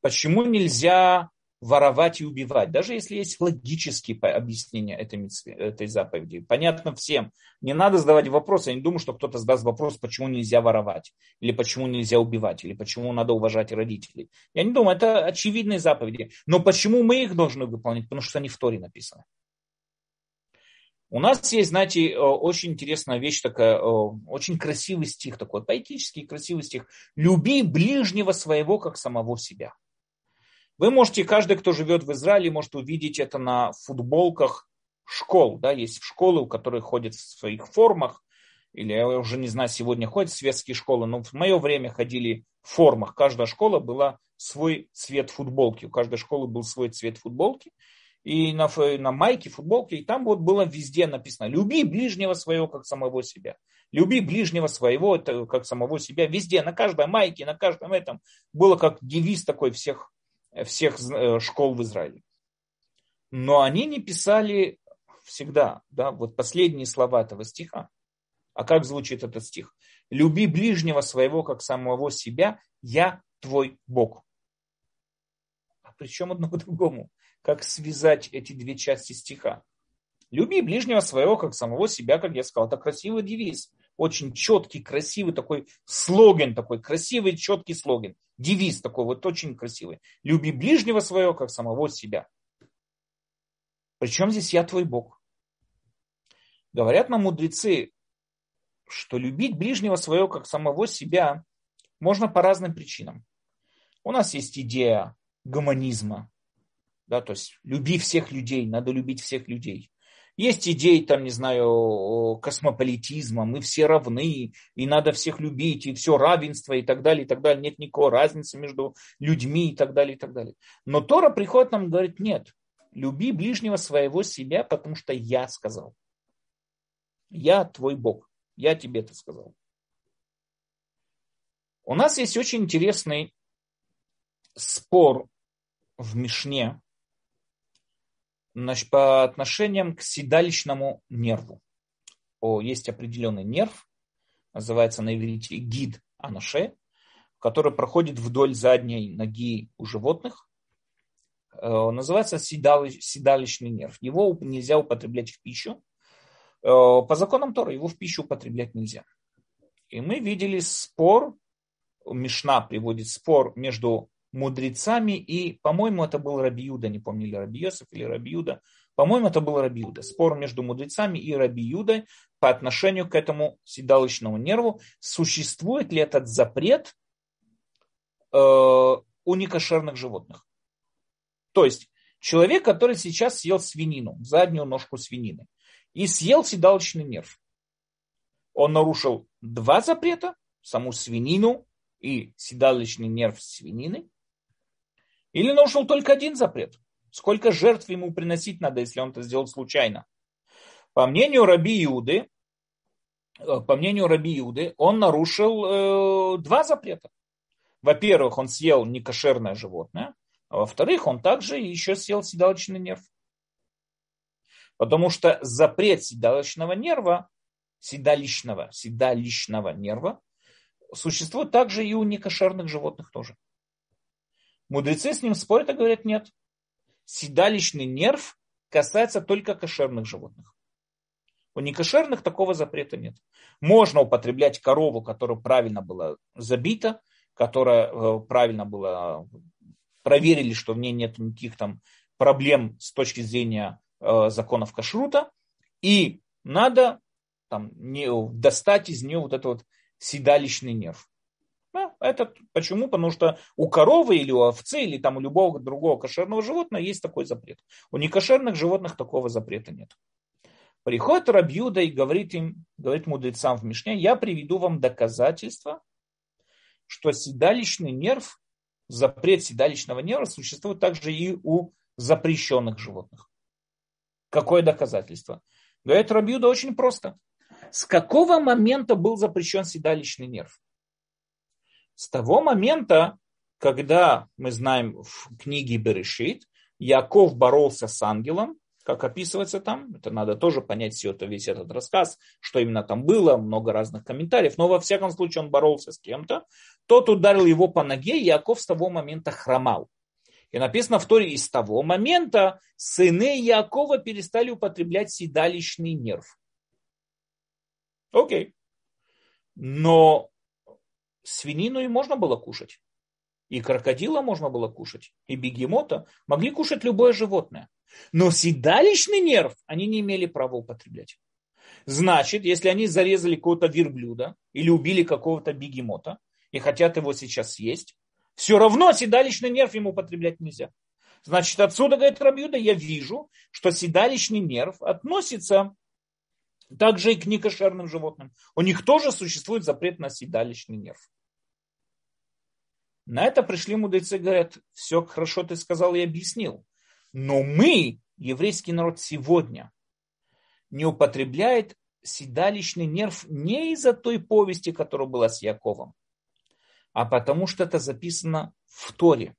Почему нельзя воровать и убивать, даже если есть логические объяснения этой, этой заповеди. Понятно всем. Не надо задавать вопросы. Я не думаю, что кто-то задаст вопрос, почему нельзя воровать, или почему нельзя убивать, или почему надо уважать родителей. Я не думаю, это очевидные заповеди. Но почему мы их должны выполнять? Потому что они в Торе написаны. У нас есть, знаете, э, очень интересная вещь такая, э, очень красивый стих такой, поэтический красивый стих. «Люби ближнего своего, как самого себя». Вы можете, каждый, кто живет в Израиле, может увидеть это на футболках школ. Да, есть школы, у которых ходят в своих формах, или я уже не знаю, сегодня ходят светские школы, но в мое время ходили в формах. Каждая школа была свой цвет футболки. У каждой школы был свой цвет футболки. И на, на майке, футболке, и там вот было везде написано «Люби ближнего своего, как самого себя». «Люби ближнего своего, это как самого себя». Везде, на каждой майке, на каждом этом было как девиз такой всех всех э, школ в Израиле. Но они не писали всегда, да, вот последние слова этого стиха. А как звучит этот стих? «Люби ближнего своего, как самого себя, я твой Бог». А причем одно к другому? Как связать эти две части стиха? «Люби ближнего своего, как самого себя», как я сказал, это красивый девиз очень четкий, красивый такой слоган, такой красивый, четкий слоган. Девиз такой вот очень красивый. Люби ближнего своего, как самого себя. Причем здесь я твой Бог. Говорят нам мудрецы, что любить ближнего своего, как самого себя, можно по разным причинам. У нас есть идея гуманизма, да, то есть люби всех людей, надо любить всех людей. Есть идеи, там, не знаю, космополитизма, мы все равны, и надо всех любить, и все равенство, и так далее, и так далее. Нет никакой разницы между людьми, и так далее, и так далее. Но Тора приходит нам и говорит, нет, люби ближнего своего себя, потому что я сказал. Я твой Бог. Я тебе это сказал. У нас есть очень интересный спор в Мишне Значит, по отношениям к седалищному нерву. О, есть определенный нерв, называется на иврите гид анаше, который проходит вдоль задней ноги у животных. Э, называется седалищный нерв. Его нельзя употреблять в пищу. Э, по законам Тора его в пищу употреблять нельзя. И мы видели спор, Мишна приводит спор между мудрецами, и, по-моему, это был Рабиюда, не помню, или Рабиосов, или Рабиюда. По-моему, это был Рабиюда. Спор между мудрецами и Рабиюдой по отношению к этому седалищному нерву. Существует ли этот запрет э, у некошерных животных? То есть, человек, который сейчас съел свинину, заднюю ножку свинины, и съел седалищный нерв, он нарушил два запрета, саму свинину и седалищный нерв свинины, или нарушил только один запрет? Сколько жертв ему приносить надо, если он это сделал случайно? По мнению Раби Иуды, э, по мнению Раби Иуды, он нарушил э, два запрета. Во-первых, он съел некошерное животное, а во-вторых, он также еще съел седалочный нерв. Потому что запрет седалищного нерва, седалищного, седалищного нерва, существует также и у некошерных животных тоже. Мудрецы с ним спорят и говорят, нет. Седалищный нерв касается только кошерных животных. У некошерных такого запрета нет. Можно употреблять корову, которая правильно была забита, которая э, правильно была, проверили, что в ней нет никаких там проблем с точки зрения э, законов кашрута, и надо там, не, достать из нее вот этот вот седалищный нерв. Это почему? Потому что у коровы или у овцы или там у любого другого кошерного животного есть такой запрет. У некошерных животных такого запрета нет. Приходит Рабьюда и говорит им, говорит мудрецам в Мишне, я приведу вам доказательства, что седалищный нерв, запрет седалищного нерва существует также и у запрещенных животных. Какое доказательство? Говорит Рабьюда очень просто. С какого момента был запрещен седалищный нерв? С того момента, когда мы знаем в книге Берешит, Яков боролся с ангелом, как описывается там, это надо тоже понять все это, весь этот рассказ, что именно там было, много разных комментариев, но во всяком случае он боролся с кем-то, тот ударил его по ноге, и Яков с того момента хромал. И написано в Торе, и с того момента сыны Якова перестали употреблять седалищный нерв. Окей. Но свинину и можно было кушать. И крокодила можно было кушать, и бегемота. Могли кушать любое животное. Но седалищный нерв они не имели права употреблять. Значит, если они зарезали какого-то верблюда или убили какого-то бегемота и хотят его сейчас съесть, все равно седалищный нерв ему употреблять нельзя. Значит, отсюда, говорит Рабьюда, я вижу, что седалищный нерв относится также и к некошерным животным. У них тоже существует запрет на седалищный нерв. На это пришли мудрецы и говорят, все хорошо ты сказал и объяснил. Но мы, еврейский народ сегодня, не употребляет седалищный нерв не из-за той повести, которая была с Яковом, а потому что это записано в Торе.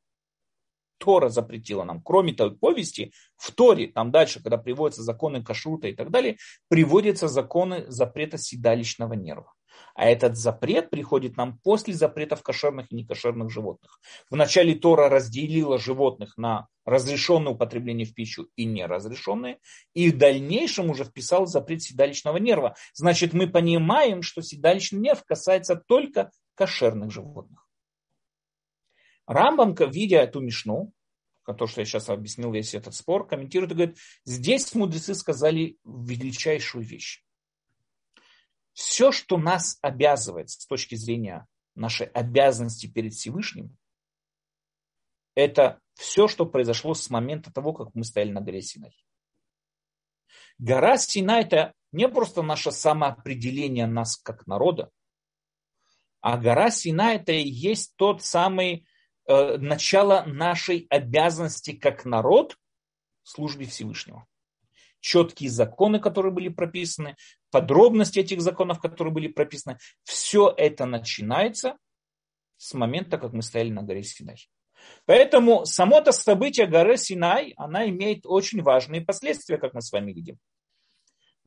Тора запретила нам. Кроме той повести, в Торе, там дальше, когда приводятся законы кашрута и так далее, приводятся законы запрета седалищного нерва. А этот запрет приходит нам после запретов кошерных и некошерных животных. Вначале Тора разделила животных на разрешенное употребление в пищу и неразрешенные, и в дальнейшем уже вписал запрет седалищного нерва. Значит, мы понимаем, что седалищный нерв касается только кошерных животных. Рамбам, видя эту мишну, то, что я сейчас объяснил весь этот спор, комментирует и говорит, здесь мудрецы сказали величайшую вещь все, что нас обязывает с точки зрения нашей обязанности перед Всевышним, это все, что произошло с момента того, как мы стояли на горе Синай. Гора Синай – это не просто наше самоопределение нас как народа, а гора Синай – это и есть тот самый начало нашей обязанности как народ в службе Всевышнего четкие законы, которые были прописаны, подробности этих законов, которые были прописаны. Все это начинается с момента, как мы стояли на горе Синай. Поэтому само это событие горы Синай, она имеет очень важные последствия, как мы с вами видим.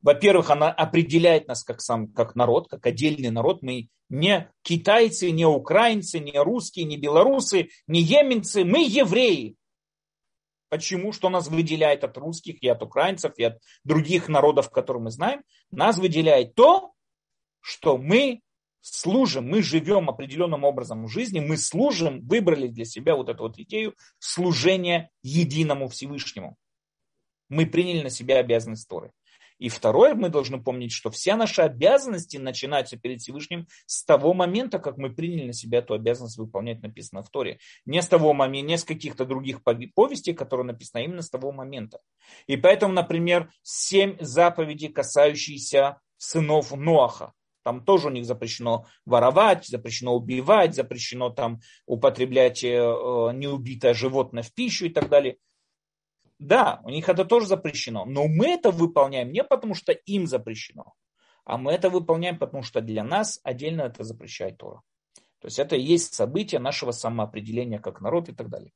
Во-первых, она определяет нас как, сам, как народ, как отдельный народ. Мы не китайцы, не украинцы, не русские, не белорусы, не еменцы. Мы евреи. Почему? Что нас выделяет от русских и от украинцев и от других народов, которые мы знаем? Нас выделяет то, что мы служим, мы живем определенным образом в жизни, мы служим, выбрали для себя вот эту вот идею служения единому Всевышнему. Мы приняли на себя обязанность Торы. И второе, мы должны помнить, что все наши обязанности начинаются перед Всевышним с того момента, как мы приняли на себя эту обязанность выполнять, написано в Торе. Не с того момента, не с каких-то других повестей, которые написаны, а именно с того момента. И поэтому, например, семь заповедей, касающиеся сынов Ноаха. Там тоже у них запрещено воровать, запрещено убивать, запрещено там употреблять э, э неубитое животное в пищу и так далее. Да, у них это тоже запрещено, но мы это выполняем не потому, что им запрещено, а мы это выполняем, потому что для нас отдельно это запрещает Тора. То есть это и есть событие нашего самоопределения как народ и так далее.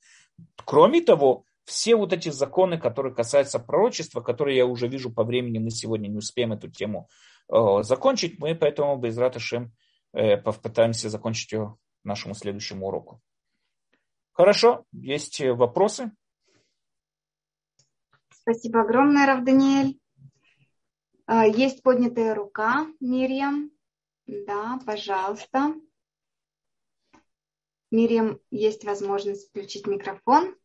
Кроме того, все вот эти законы, которые касаются пророчества, которые я уже вижу по времени, мы сегодня не успеем эту тему э, закончить, мы поэтому без Раташем э, попытаемся закончить ее нашему следующему уроку. Хорошо, есть вопросы? Спасибо огромное, Рав Даниэль. А, есть поднятая рука, Мирьям. Да, пожалуйста. Мирьям, есть возможность включить микрофон.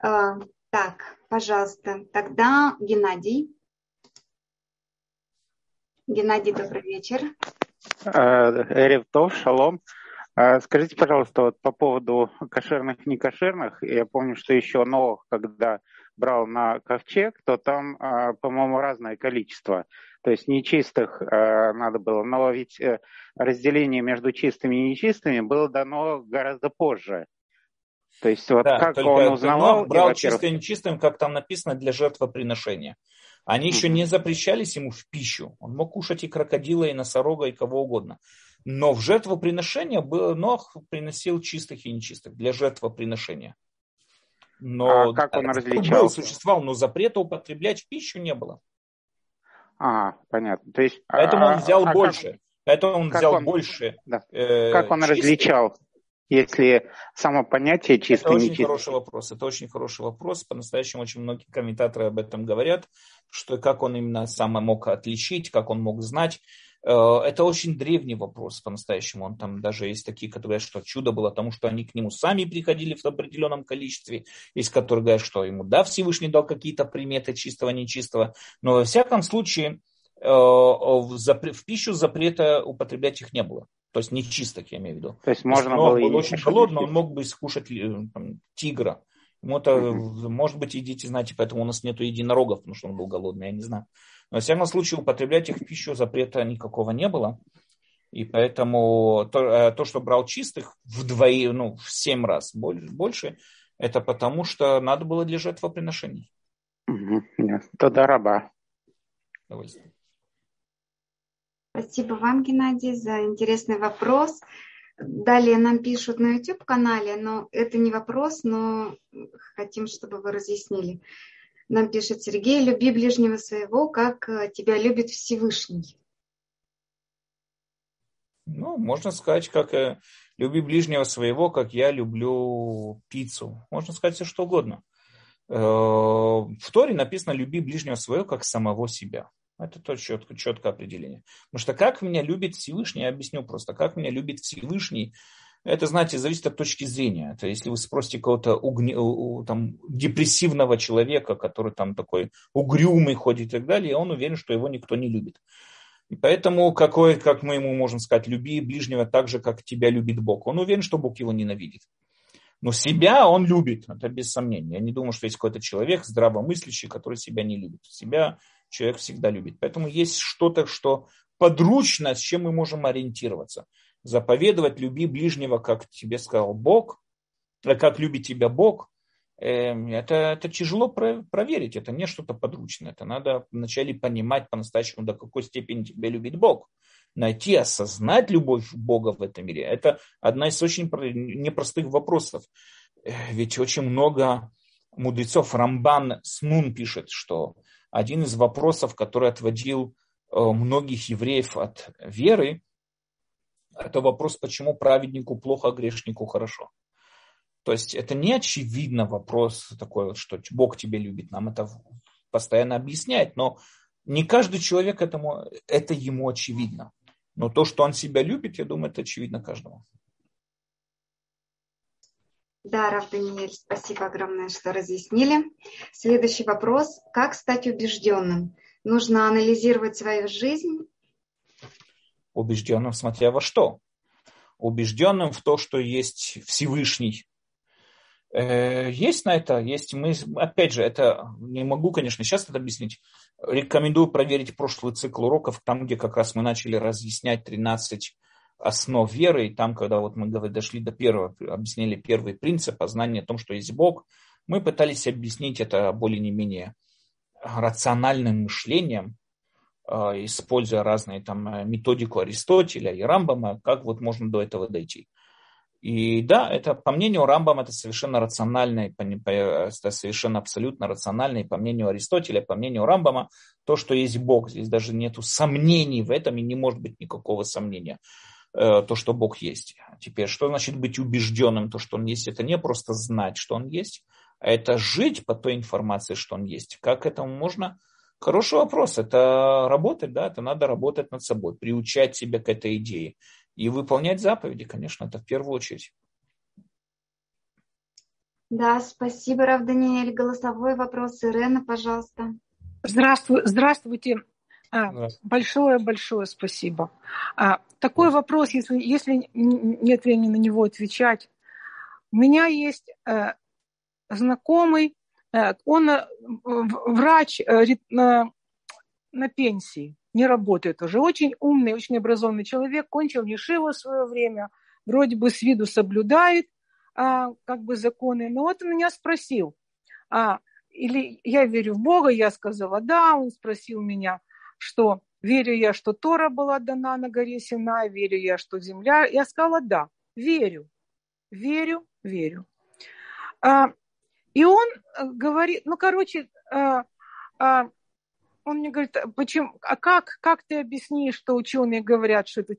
А, так, пожалуйста. Тогда Геннадий. Геннадий, добрый вечер. Эревтов, шалом. А скажите, пожалуйста, вот по поводу кошерных, некошерных, я помню, что еще Новых, когда брал на ковчег, то там, а, по-моему, разное количество. То есть нечистых а, надо было, но ведь э, разделение между чистыми и нечистыми было дано гораздо позже. То есть вот да, как он узнавал... Он брал чистым и нечистым, как там написано, для жертвоприношения. Они еще не запрещались ему в пищу. Он мог кушать и крокодила, и носорога, и кого угодно. Но в жертвоприношение Нох приносил чистых и нечистых для жертвоприношения. Но а как он различал? Был, существовал, но запрета употреблять в пищу не было. А, понятно. То есть, Поэтому он а, взял а, больше. Как, Поэтому он взял он, больше. Да. Э, как он чистых. различал? Если само понятие чисто Это очень хороший вопрос. Это очень хороший вопрос. По-настоящему очень многие комментаторы об этом говорят, что как он именно сам мог отличить, как он мог знать. Э, это очень древний вопрос по-настоящему. Он там даже есть такие, которые говорят, что чудо было тому, что они к нему сами приходили в определенном количестве. Есть которые говорят, что ему да, Всевышний дал какие-то приметы чистого, нечистого. Но во всяком случае э, в пищу запрета употреблять их не было. То есть нечистых, я имею в виду. То есть можно было был очень голодный, он мог бы скушать э, там, тигра. Ему это, mm может быть, идите, знаете, поэтому у нас нету единорогов, потому что он был голодный, я не знаю. Но, во всяком случае, употреблять их в пищу запрета никакого не было. И поэтому то, э, то что брал чистых вдвое, ну, в семь раз больше, это потому, что надо было для жертвоприношений. Тогда раба. Спасибо вам, Геннадий, за интересный вопрос. Далее нам пишут на YouTube-канале, но это не вопрос, но хотим, чтобы вы разъяснили. Нам пишет Сергей, люби ближнего своего, как э, тебя любит Всевышний. Ну, можно сказать, как э, люби ближнего своего, как я люблю пиццу. Можно сказать все что угодно. Э, в Торе написано люби ближнего своего, как самого себя. Это то четко, четкое определение. Потому что как меня любит Всевышний, я объясню просто, как меня любит Всевышний, это, знаете, зависит от точки зрения. Это если вы спросите кого-то угни, там, депрессивного человека, который там такой угрюмый ходит и так далее, он уверен, что его никто не любит. И поэтому, какой, как мы ему можем сказать, люби ближнего так же, как тебя любит Бог. Он уверен, что Бог его ненавидит. Но себя он любит, это без сомнения. Я не думаю, что есть какой-то человек здравомыслящий, который себя не любит. Себя человек всегда любит. Поэтому есть что-то, что подручно, с чем мы можем ориентироваться заповедовать, люби ближнего, как тебе сказал Бог, э, как любит тебя Бог, эм, это, это тяжело проверить, это не что-то подручное. Это надо вначале понимать по-настоящему, до какой степени тебя любит Бог. Найти, осознать любовь Бога в этом мире. Это одна из очень непростых вопросов. Э, ведь очень много мудрецов, Рамбан Снун пишет, что один из вопросов, который отводил э, многих евреев от веры, это вопрос, почему праведнику плохо, а грешнику хорошо. То есть это не очевидно вопрос такой, вот, что Бог тебя любит. Нам это постоянно объясняет, но не каждый человек этому, это ему очевидно. Но то, что он себя любит, я думаю, это очевидно каждому. Да, Раф Даниэль, спасибо огромное, что разъяснили. Следующий вопрос. Как стать убежденным? Нужно анализировать свою жизнь убежденным, смотря во что. Убежденным в то, что есть Всевышний. Э, есть на это, есть мы, опять же, это не могу, конечно, сейчас это объяснить. Рекомендую проверить прошлый цикл уроков, там, где как раз мы начали разъяснять 13 основ веры, и там, когда вот мы дошли до первого, объяснили первый принцип, познания о том, что есть Бог, мы пытались объяснить это более не менее рациональным мышлением, используя разные там э, методику Аристотеля и Рамбама, как вот можно до этого дойти. И да, это, по мнению Рамбама, это совершенно рационально, это совершенно абсолютно рационально, и по мнению Аристотеля, по мнению Рамбама, то, что есть Бог, здесь даже нету сомнений в этом, и не может быть никакого сомнения, э, то, что Бог есть. Теперь, что значит быть убежденным, то, что Он есть, это не просто знать, что Он есть, а это жить по той информации, что Он есть. Как этому можно Хороший вопрос. Это работать, да, это надо работать над собой, приучать себя к этой идее. И выполнять заповеди, конечно, это в первую очередь. Да, спасибо, Рав Даниэль. Голосовой вопрос. Ирена, пожалуйста. Здравствуй, здравствуйте. Большое-большое а, спасибо. А, такой вопрос, если, если нет времени на него отвечать. У меня есть э, знакомый, он э, врач э, на, пенсии, не работает уже. Очень умный, очень образованный человек, кончил Ешиву в свое время, вроде бы с виду соблюдает а, как бы законы. Но вот он меня спросил, а, или я верю в Бога, я сказала да, он спросил меня, что верю я, что Тора была дана на горе Синай, верю я, что земля. Я сказала да, верю, верю, верю. А, и он э, говорит, ну, короче, э, э, он мне говорит, почему, а как, как ты объяснишь, что ученые говорят, что это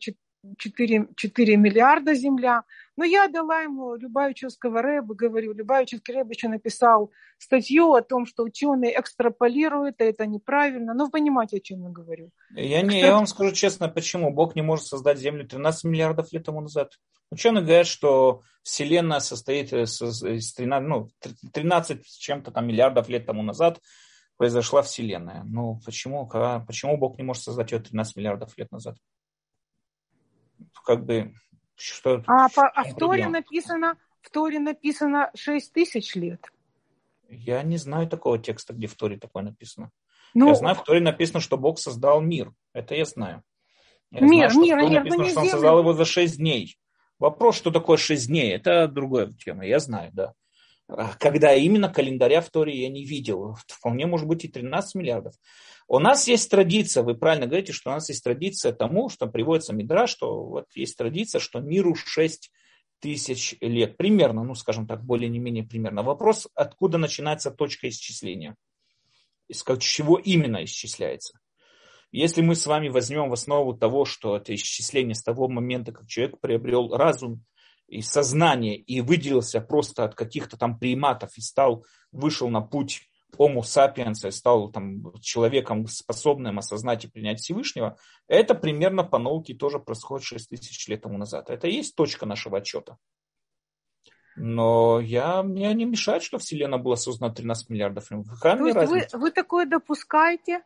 4, 4 миллиарда Земля, Но я дала ему Любавичевского Рэба, говорю, Рэб еще написал статью о том, что ученые экстраполируют, а это неправильно. Ну, вы понимаете, о чем я говорю. Я, не, я вам скажу честно, почему. Бог не может создать Землю 13 миллиардов лет тому назад. Ученые говорят, что Вселенная состоит из 13, ну, 13 с чем-то там миллиардов лет тому назад произошла Вселенная. Ну, почему, почему Бог не может создать ее 13 миллиардов лет назад? Как бы что, а по, а в Торе написано, в Торе написано 6 тысяч лет. Я не знаю такого текста, где в Торе такое написано. Ну, я знаю, в Торе написано, что Бог создал мир. Это я знаю. Я мир, знаю, мир, мир, написано, что он создал его за 6 дней. Вопрос, что такое 6 дней, это другая тема. Я знаю, да. А когда именно календаря в Торе я не видел. Вполне может быть и 13 миллиардов. У нас есть традиция, вы правильно говорите, что у нас есть традиция тому, что приводится Мидра, что вот есть традиция, что миру 6 тысяч лет. Примерно, ну скажем так, более не менее примерно. Вопрос, откуда начинается точка исчисления? Из чего именно исчисляется? Если мы с вами возьмем в основу того, что это исчисление с того момента, как человек приобрел разум и сознание и выделился просто от каких-то там приматов и стал, вышел на путь Homo sapiens стал там, человеком, способным осознать и принять Всевышнего, это примерно по науке тоже происходит 6 тысяч лет тому назад. Это и есть точка нашего отчета. Но я, мне не мешает, что Вселенная была создана 13 миллиардов лет. То есть вы, вы такое допускаете?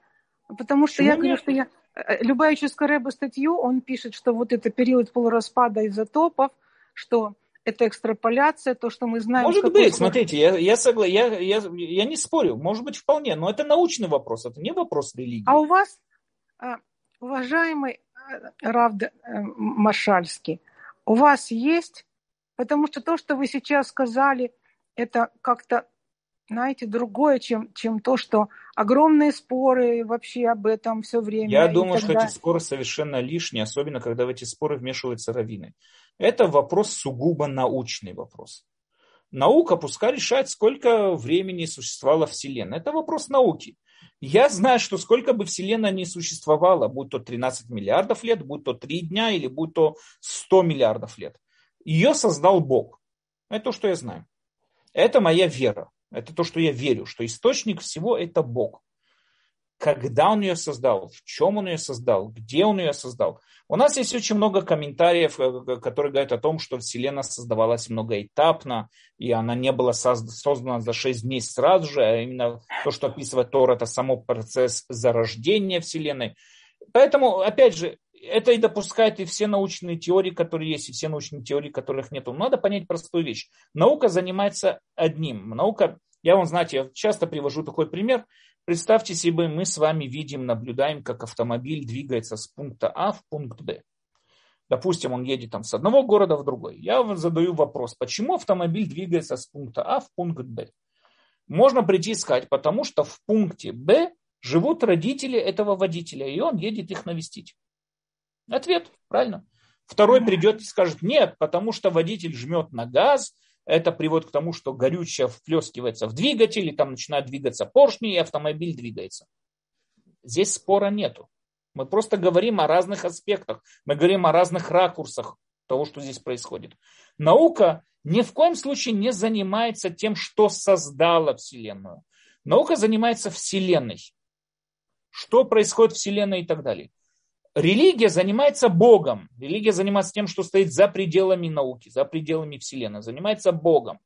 Потому что Почему я говорю, что я... Э, любая Рэба статью, он пишет, что вот это период полураспада изотопов, что это экстраполяция, то, что мы знаем. Может быть, форме... смотрите, я, я, согла... я, я, я не спорю, может быть, вполне, но это научный вопрос, это не вопрос религии. А у вас, а, уважаемый э, Равд э, Машальский, у вас есть, потому что то, что вы сейчас сказали, это как-то знаете, другое, чем, чем то, что огромные споры вообще об этом все время. Я думаю, что эти споры совершенно лишние, особенно когда в эти споры вмешиваются раввины. Это вопрос сугубо научный вопрос. Наука пускай решает, сколько времени существовала Вселенная. Это вопрос науки. Я знаю, что сколько бы Вселенная не существовала, будь то 13 миллиардов лет, будь то 3 дня или будь то 100 миллиардов лет, ее создал Бог. Это то, что я знаю. Это моя вера. Это то, что я верю, что источник всего это Бог. Когда он ее создал, в чем он ее создал, где он ее создал. У нас есть очень много комментариев, э, которые говорят о том, что Вселенная создавалась многоэтапно, и она не была создана за шесть дней сразу же, а именно то, что описывает Тор, это само процесс зарождения Вселенной. Поэтому, опять же, это и допускает и все научные теории, которые есть, и все научные теории, которых нет. Надо понять простую вещь. Наука занимается одним. Наука, я вам, знаете, я часто привожу такой пример. Представьте себе, мы с вами видим, наблюдаем, как автомобиль двигается с пункта А в пункт Б. Допустим, он едет там с одного города в другой. Я задаю вопрос, почему автомобиль двигается с пункта А в пункт Б? Можно прийти и сказать, потому что в пункте Б живут родители этого водителя, и он едет их навестить. Ответ, правильно. Второй придет и скажет, нет, потому что водитель жмет на газ, это приводит к тому, что горючее вплескивается в двигатель, и там начинают двигаться поршни, и автомобиль двигается. Здесь спора нету. Мы просто говорим о разных аспектах, мы говорим о разных ракурсах того, что здесь происходит. Наука ни в коем случае не занимается тем, что создала Вселенную. Наука занимается Вселенной. Что происходит в Вселенной и так далее. Религия занимается Богом. Религия занимается тем, что стоит за пределами науки, за пределами Вселенной. Занимается Богом.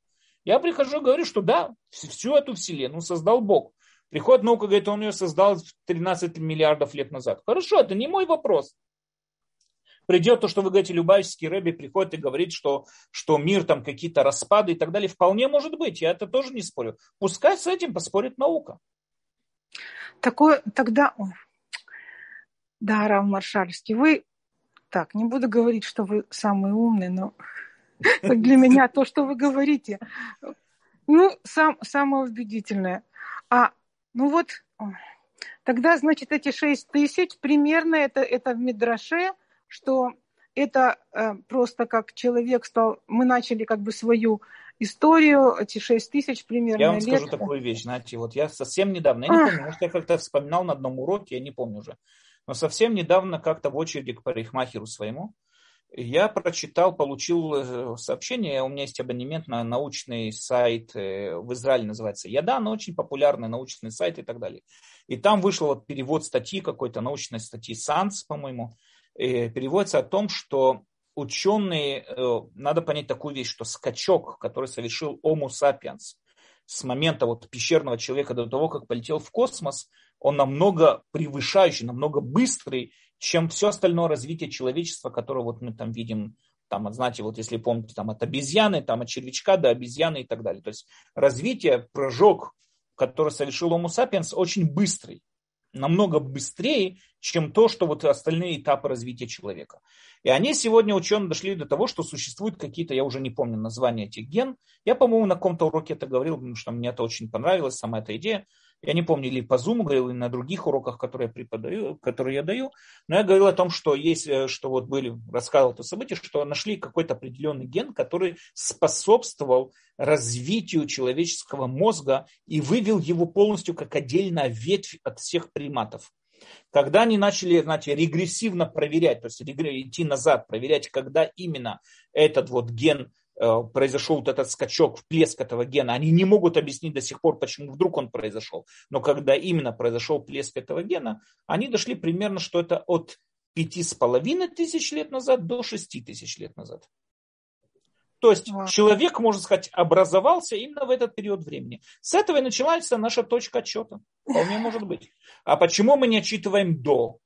Я прихожу и говорю, что да, всю эту Вселенную создал Бог. Приходит наука, говорит, он ее создал 13 миллиардов лет назад. Хорошо, это не мой вопрос. Придет то, что вы говорите, Любавический Рэби приходит и говорит, что, что мир там какие-то распады и так далее. Вполне может быть, я это тоже не спорю. Пускай с этим поспорит наука. Такое, тогда, да, Рав Маршальский, вы, так, не буду говорить, что вы самый умный, но для меня то, что вы говорите, ну, сам, самое убедительное. А, ну вот, тогда, значит, эти шесть тысяч примерно это, это в Мидраше, что это э, просто как человек стал, мы начали как бы свою историю, эти шесть тысяч примерно Я вам лет. скажу такую вещь, знаете, вот я совсем недавно, я не помню, может, я как-то вспоминал на одном уроке, я не помню уже, но совсем недавно как-то в очереди к парикмахеру своему, Я прочитал, получил э, сообщение, у меня есть абонемент на научный сайт, э, в Израиле называется Яда, но очень популярный научный сайт и так далее. И там вышел вот перевод статьи, какой-то научной статьи Санс, по-моему, переводится о том, что ученые, э, надо понять такую вещь, что скачок, который совершил Homo sapiens с момента вот пещерного человека до того, как полетел в космос, он намного превышающий, намного быстрый, чем все остальное развитие человечества, которое вот мы там видим, там, знаете, вот если помните, там от обезьяны, там от червячка до обезьяны и так далее. То есть развитие, прыжок, который совершил Homo sapiens, очень быстрый намного быстрее, чем то, что вот остальные этапы развития человека. И они сегодня, ученые, дошли до того, что существуют какие-то, я уже не помню название этих ген. Я, по-моему, на каком-то уроке это говорил, потому что мне это очень понравилось, сама эта идея. Я не помню, или по Zoom говорил, или на других уроках, которые я преподаю, которые я даю. Но я говорил о том, что есть, э, что вот были, рассказывал это событие, что нашли какой-то определенный ген, который способствовал развитию человеческого мозга и вывел его полностью как отдельная ветвь от всех приматов. Когда они начали, знаете, регрессивно проверять, то есть идти назад, проверять, когда именно этот вот ген произошел вот этот скачок, всплеск этого гена, они не могут объяснить до сих пор, почему вдруг он произошел. Но когда именно произошел всплеск этого гена, они дошли примерно, что это от пяти с половиной тысяч лет назад до шести тысяч лет назад. То есть wow. человек, можно сказать, образовался именно в этот период времени. С этого и начинается наша точка отчета. Вполне может быть. А почему мы не отчитываем до?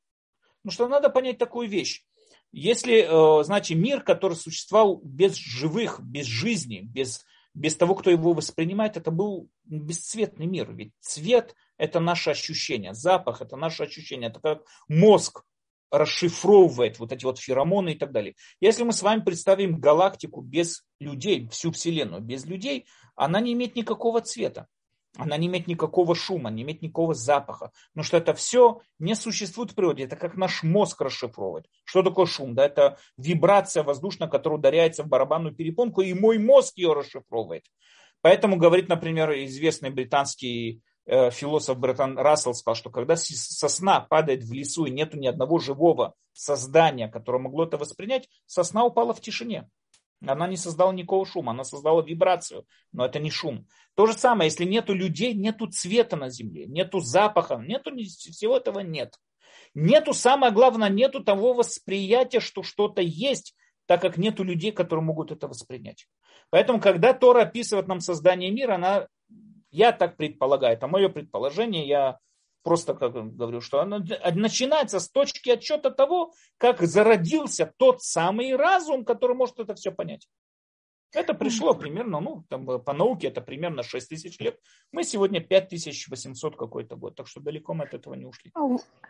Ну что надо понять такую вещь. Если, э, значит, мир, который существовал без живых, без жизни, без, без того, кто его воспринимает, это был бесцветный мир. Ведь цвет – это наше ощущение, запах – это наше ощущение. Это как мозг расшифровывает вот эти вот феромоны и так далее. Если мы с вами представим галактику без людей, всю Вселенную без людей, она не имеет никакого цвета она не имеет никакого шума, не имеет никакого запаха. Потому что это все не существует в природе. Это как наш мозг расшифровывает. Что такое шум? Да, это вибрация воздушная, которая ударяется в барабанную перепонку, и мой мозг ее расшифровывает. Поэтому говорит, например, известный британский э, философ Бретон Рассел сказал, что когда сосна падает в лесу и нету ни одного живого создания, которое могло это воспринять, сосна упала в тишине. Она не создала никакого шума, она создала вибрацию, но это не шум. То же самое, если нету людей, нету цвета на земле, нету запаха, нету всего этого нет. Нету, самое главное, нету того восприятия, что что-то есть, так как нету людей, которые могут это воспринять. Поэтому, когда Тора описывает нам создание мира, она, я так предполагаю, это мое предположение, я просто как говорю, что оно начинается с точки отчета того, как зародился тот самый разум, который может это все понять. Это пришло примерно, ну, там, по науке это примерно 6 тысяч лет. Мы сегодня 5800 какой-то год, так что далеко мы от этого не ушли. А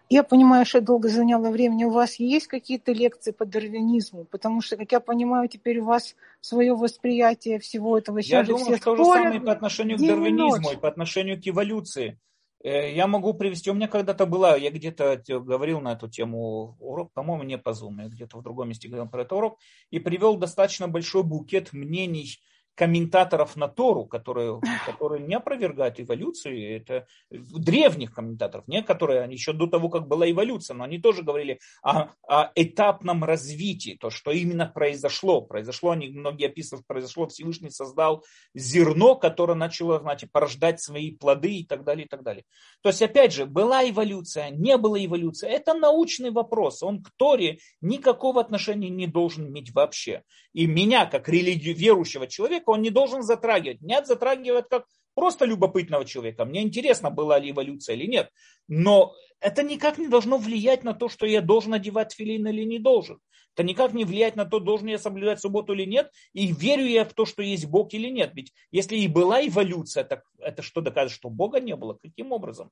я понимаю, что долго заняло времени. У вас есть какие-то лекции по дарвинизму? Потому что, как я понимаю, теперь у вас свое восприятие всего этого. Я думаю, что то же самое по отношению к дарвинизму и по отношению к эволюции. Э, я могу привести, у меня когда-то была, я где-то говорил на эту тему урок, по-моему, не по Zoom, я где-то в другом месте говорил про этот урок, и привел достаточно большой букет мнений комментаторов на Тору, которые, которые не опровергают эволюцию, это древних комментаторов, не которые они еще до того, как была эволюция, но они тоже говорили о, о этапном развитии, то, что именно произошло. Произошло, они многие описывают, произошло, Всевышний создал зерно, которое начало, знаете, порождать свои плоды и так далее, и так далее. То есть, опять же, была эволюция, не была эволюция, это научный вопрос, он к Торе никакого отношения не должен иметь вообще. И меня, как религию верующего человека, он не должен затрагивать. Нет, затрагивает как просто любопытного человека. Мне интересно, была ли эволюция или нет. Но это никак не должно влиять на то, что я должен одевать филин или не должен. Это никак не влияет на то, должен я соблюдать субботу или нет, и верю я в то, что есть Бог или нет. Ведь если и была эволюция, так это что доказывает, что Бога не было? Каким образом?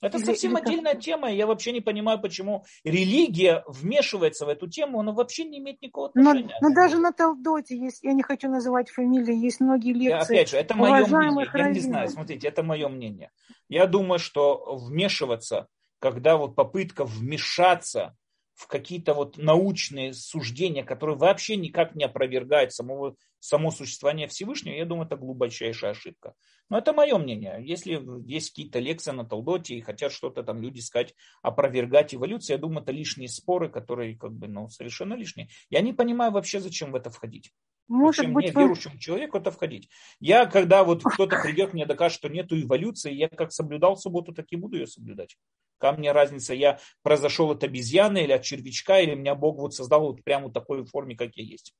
Это совсем отдельная тема. Я вообще не понимаю, почему религия вмешивается в эту тему. Она вообще не имеет никакого отношения. Но, но даже на Талдоте есть, я не хочу называть фамилии, есть многие лекции. Я, опять же, это мое мнение. Я не знаю, смотрите, это мое мнение. Я думаю, что вмешиваться, когда вот попытка вмешаться в какие-то вот научные суждения, которые вообще никак не опровергают самого, само существование Всевышнего, я думаю, это глубочайшая ошибка. Но это мое мнение. Если есть какие-то лекции на Талдоте и хотят что-то там люди сказать, опровергать эволюцию, я думаю, это лишние споры, которые как бы, ну, совершенно лишние. Я не понимаю вообще, зачем в это входить. Может Зачем быть, мне, верующему человеку, это входить? Я, когда вот кто-то придет, мне докажет, что нету эволюции, я как соблюдал субботу, так и буду ее соблюдать. Ко мне разница, я произошел от обезьяны или от червячка, или меня Бог вот создал вот прямо в такой форме, как я есть.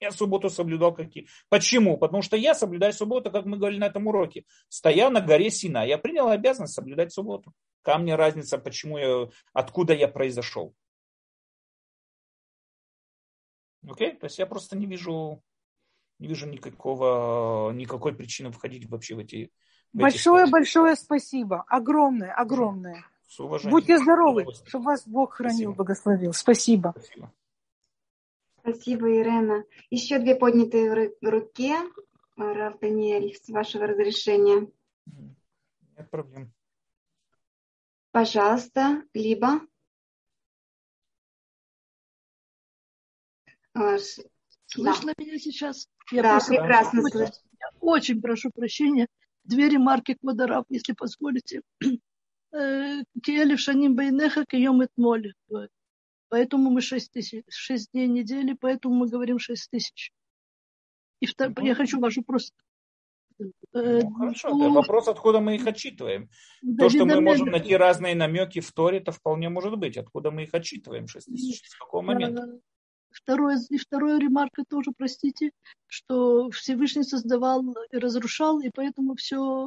Я субботу соблюдал какие. Почему? Потому что я соблюдаю субботу, как мы говорили на этом уроке, стоя на горе Сина. Я принял обязанность соблюдать субботу. Ко мне разница, почему я, откуда я произошел. Окей? То есть я просто не вижу, не вижу никакого, никакой причины входить вообще в эти... Большое-большое спасибо. Огромное, огромное. Будьте здоровы, чтобы вас Бог хранил, Спасибо. благословил. Спасибо. Спасибо. Спасибо, Ирена. Еще две поднятые руки. Раф Даниэль, с вашего разрешения. Нет проблем. Пожалуйста, либо. Слышно да. меня сейчас? Я да, прекрасно слышно. очень прошу прощения. Две ремарки к Водорав, если позволите. Киэлев Шаним Байнеха Кием Этмоль. Поэтому мы 6 тысяч, 6 дней недели, поэтому мы говорим 6 тысяч. И втор... я хочу ваш вопрос. Э, ну, хорошо, это вопрос, откуда мы их отчитываем. Да, То, что мы можем найти разные намеки в Торе, это вполне может быть. Откуда мы их отчитываем? 6 тысяч, с какого момента? Второе, и второе ремарка тоже, простите, что Всевышний создавал и разрушал, и поэтому все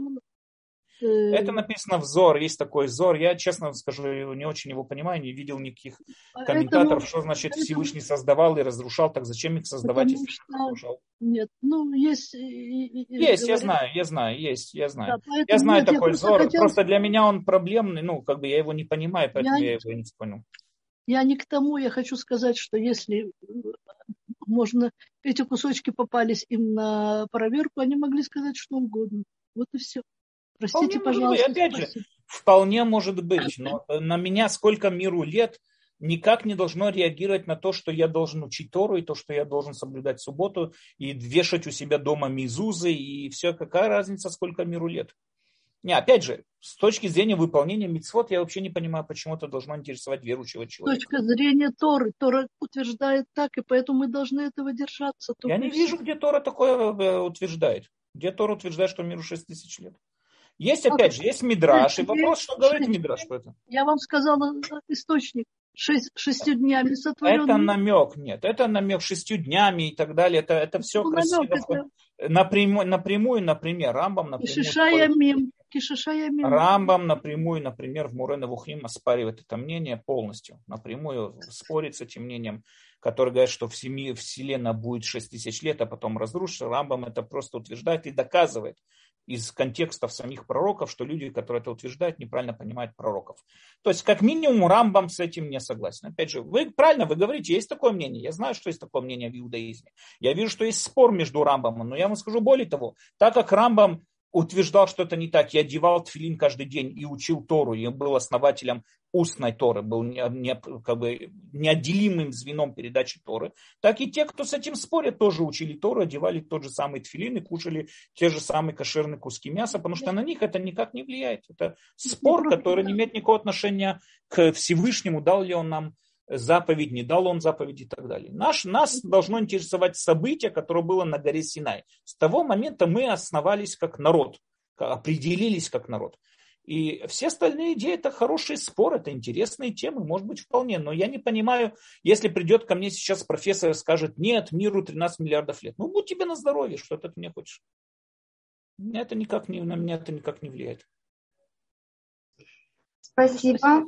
это написано взор, есть такой взор. Я, честно скажу, не очень его понимаю, не видел никаких комментаторов, что значит Всевышний создавал и разрушал, так зачем их создавать, если что... разрушал? Нет, ну есть... Есть, я знаю, я знаю, есть, я знаю. Да, я знаю такой я взор, хотел... просто для меня он проблемный, ну, как бы я его не понимаю, поэтому я, я его не понял. Я не к тому, я хочу сказать, что если можно, эти кусочки попались им на проверку, они могли сказать что угодно. Вот и все. Простите, вполне пожалуйста. Быть. Опять же, вполне может быть, но на меня сколько миру лет никак не должно реагировать на то, что я должен учить Тору, и то, что я должен соблюдать субботу, и вешать у себя дома мизузы, и все. Какая разница, сколько миру лет? Не, опять же, с точки зрения выполнения мицвод, я вообще не понимаю, почему это должно интересовать верующего человека. С точки зрения Торы. Тора утверждает так, и поэтому мы должны этого держаться. Я не вижу, где Тора такое э, утверждает. Где Тора утверждает, что миру 6 тысяч лет. Есть, опять же, есть мидраш, и вопрос, что говорит мидраш про это. Я вам сказала источник. Шесть, шестью днями сотворен. Это намек, нет, это намек шестью днями и так далее. Это, это все ну, красиво. Это... Напрямую, напрямую, например, Рамбам напрямую. Кишишаямим. Рамбам напрямую, например, в Мурена Вухим оспаривает это мнение полностью. Напрямую спорит с этим мнением, который говорит, что в семье Вселенная будет 6 тысяч лет, а потом разрушится. Рамбам это просто утверждает и доказывает, из контекстов самих пророков, что люди, которые это утверждают, неправильно понимают пророков. То есть, как минимум, Рамбам с этим не согласен. Опять же, вы правильно, вы говорите, есть такое мнение. Я знаю, что есть такое мнение в иудаизме. Я вижу, что есть спор между Рамбамом, но я вам скажу более того, так как Рамбам утверждал, что это не так. Я одевал тфилин каждый день и учил Тору. Я был основателем устной Торы, был не, не, как бы неотделимым звеном передачи Торы. Так и те, кто с этим спорят, тоже учили Тору, одевали тот же самый тфилин и кушали те же самые кошерные куски мяса, потому что на них это никак не влияет. Это спор, который не имеет никакого отношения к Всевышнему, дал ли он нам заповедь, не дал он заповедь и так далее. Наш, нас должно интересовать событие, которое было на горе Синай. С того момента мы основались как народ, определились как народ. И все остальные идеи это хороший спор, это интересные темы, может быть вполне. Но я не понимаю, если придет ко мне сейчас профессор и скажет, нет, миру 13 миллиардов лет. Ну, будь тебе на здоровье, что ты от меня хочешь. Это никак не, на меня это никак не влияет. Спасибо.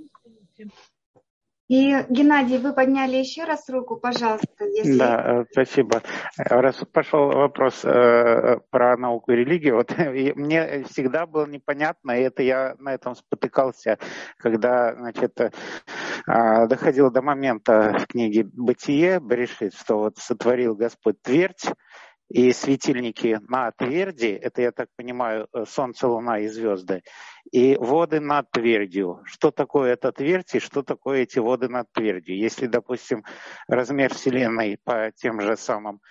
И, Геннадий, вы подняли еще раз руку, пожалуйста. Если... Да, э, спасибо. Раз пошел вопрос э, про науку и религию, вот, и мне всегда было непонятно, и это я на этом спотыкался, когда значит, э, доходил до момента в книге «Бытие», Берешит, что вот сотворил Господь твердь, и светильники на тверди, это, я так понимаю, э, Солнце, Луна и звезды, и воды над твердью. Что такое эта твердь и что такое эти воды над твердью? Если, допустим, размер Вселенной по тем же самым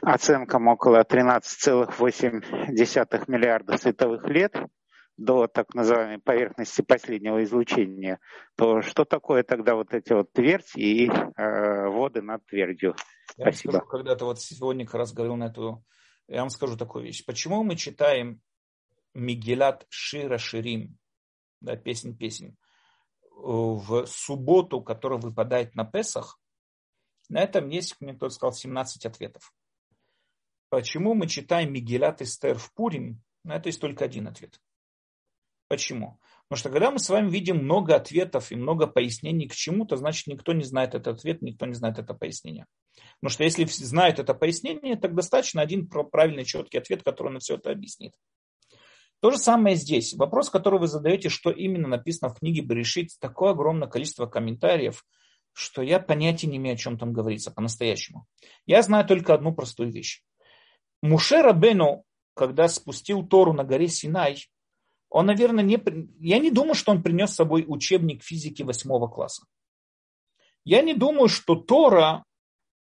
оценкам около 13,8 миллиарда световых лет, до так называемой поверхности последнего излучения, то что такое тогда вот эти вот твердь и э, воды над твердью? Я Спасибо. Скажу, когда-то вот сегодня как раз говорил на эту, я вам скажу такую вещь. Почему мы читаем Мигелат Шира Ширим, да, песнь песен, в субботу, которая выпадает на Песах, на этом есть, мне кто-то сказал, 17 ответов. Почему мы читаем Мигелат Эстер в Пурим, на это есть только один ответ. Почему? Потому что когда мы с вами видим много ответов и много пояснений к чему-то, значит никто не знает этот ответ, никто не знает это пояснение. Потому что если знает это пояснение, так достаточно один правильный четкий ответ, который на все это объяснит. То же самое здесь. Вопрос, который вы задаете, что именно написано в книге Берешит, такое огромное количество комментариев, что я понятия не имею, о чем там говорится по-настоящему. Я знаю только одну простую вещь. Муше Рабену, когда спустил Тору на горе Синай, он, наверное, не... Я не думаю, что он принес с собой учебник физики восьмого класса. Я не думаю, что Тора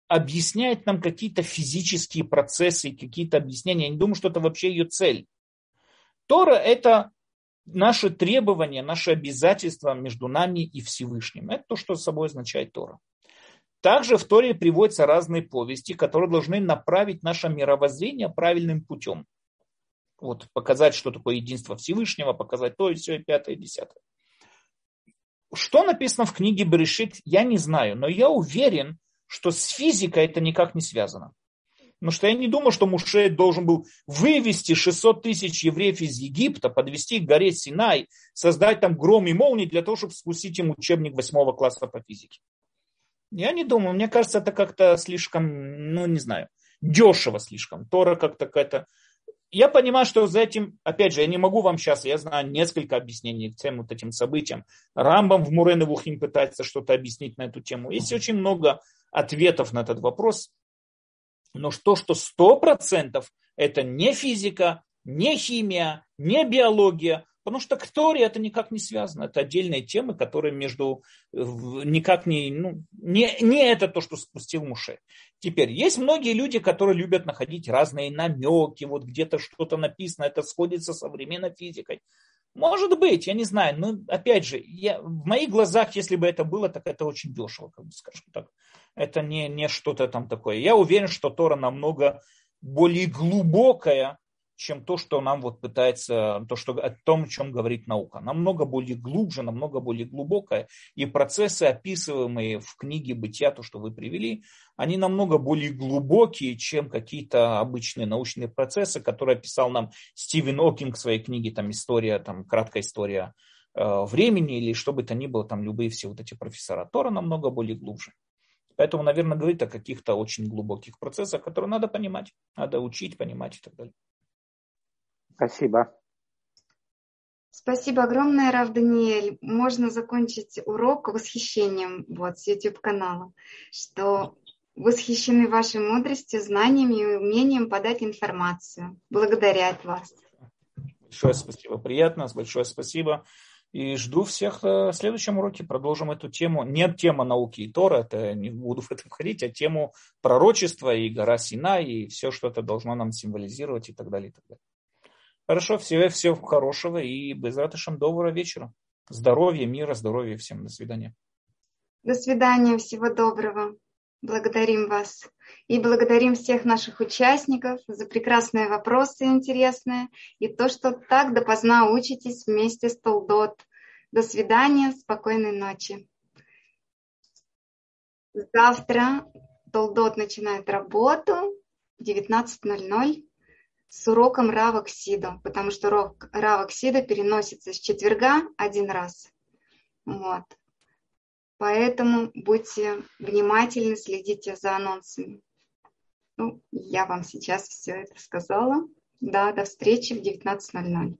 объясняет нам какие-то физические процессы, какие-то объяснения. Я не думаю, что это вообще ее цель. Тора – это наши требования, наши обязательства между нами и Всевышним. Это то, что собой означает Тора. Также в Торе приводятся разные повести, которые должны направить наше мировоззрение правильным путем. Вот, показать, что такое единство Всевышнего, показать то и все, и пятое, и десятое. Что написано в книге Берешит, я не знаю, но я уверен, что с физикой это никак не связано. Потому что я не думаю, что Муше должен был вывести 600 тысяч евреев из Египта, подвести к горе Синай, создать там гром и молнии для того, чтобы спустить им учебник восьмого класса по физике. Я не думаю, мне кажется, это как-то слишком, ну не знаю, дешево слишком. Тора как-то какая-то я понимаю, что за этим, опять же, я не могу вам сейчас, я знаю несколько объяснений к всем вот этим событиям. Рамбам в Мурен и Вухим пытается что-то объяснить на эту тему. Есть очень много ответов на этот вопрос. Но то, что сто процентов это не физика, не химия, не биология, Потому что к Торе это никак не связано. Это отдельные темы, которые между никак не, ну, не, не это то, что спустил Муше. Теперь, есть многие люди, которые любят находить разные намеки, вот где-то что-то написано, это сходится с современной физикой. Может быть, я не знаю, но опять же, я, в моих глазах, если бы это было, так это очень дешево, как бы скажем так. Это не, не что-то там такое. Я уверен, что Тора намного более глубокая, чем то, что нам вот пытается, то, что, о том, о чем говорит наука. Намного более глубже, намного более глубокое. И процессы, описываемые в книге «Бытия», то, что вы привели, они намного более глубокие, чем какие-то обычные научные процессы, которые описал нам Стивен Окинг в своей книге там, «История», там, краткая история э, времени, или что бы то ни было, там любые все вот эти профессора. Тора намного более глубже. Поэтому, наверное, говорит о каких-то очень глубоких процессах, которые надо понимать, надо учить, понимать и так далее. Спасибо. Спасибо огромное, Рав Даниэль. Можно закончить урок восхищением вот, с YouTube-канала, что восхищены вашей мудростью, знаниями и умением подать информацию. Благодарят вас. Большое спасибо. Приятно, большое спасибо. И жду всех в следующем уроке. Продолжим эту тему. Нет тема науки и Тора, это не буду в этом ходить, а тему пророчества и гора Сина, и все, что это должно нам символизировать и так далее. И так далее. Хорошо, всего, всего хорошего и без ратышем доброго вечера. Здоровья, мира, здоровья всем. До свидания. До свидания, всего доброго. Благодарим вас. И благодарим всех наших участников за прекрасные вопросы интересные и то, что так допоздна учитесь вместе с Толдот. До свидания, спокойной ночи. Завтра Толдот начинает работу в 19.00 с уроком Рава Ксида, потому что урок Рава Ксида переносится с четверга один раз. Вот. Поэтому будьте внимательны, следите за анонсами. Ну, я вам сейчас все это сказала. Да, до встречи в 19.00.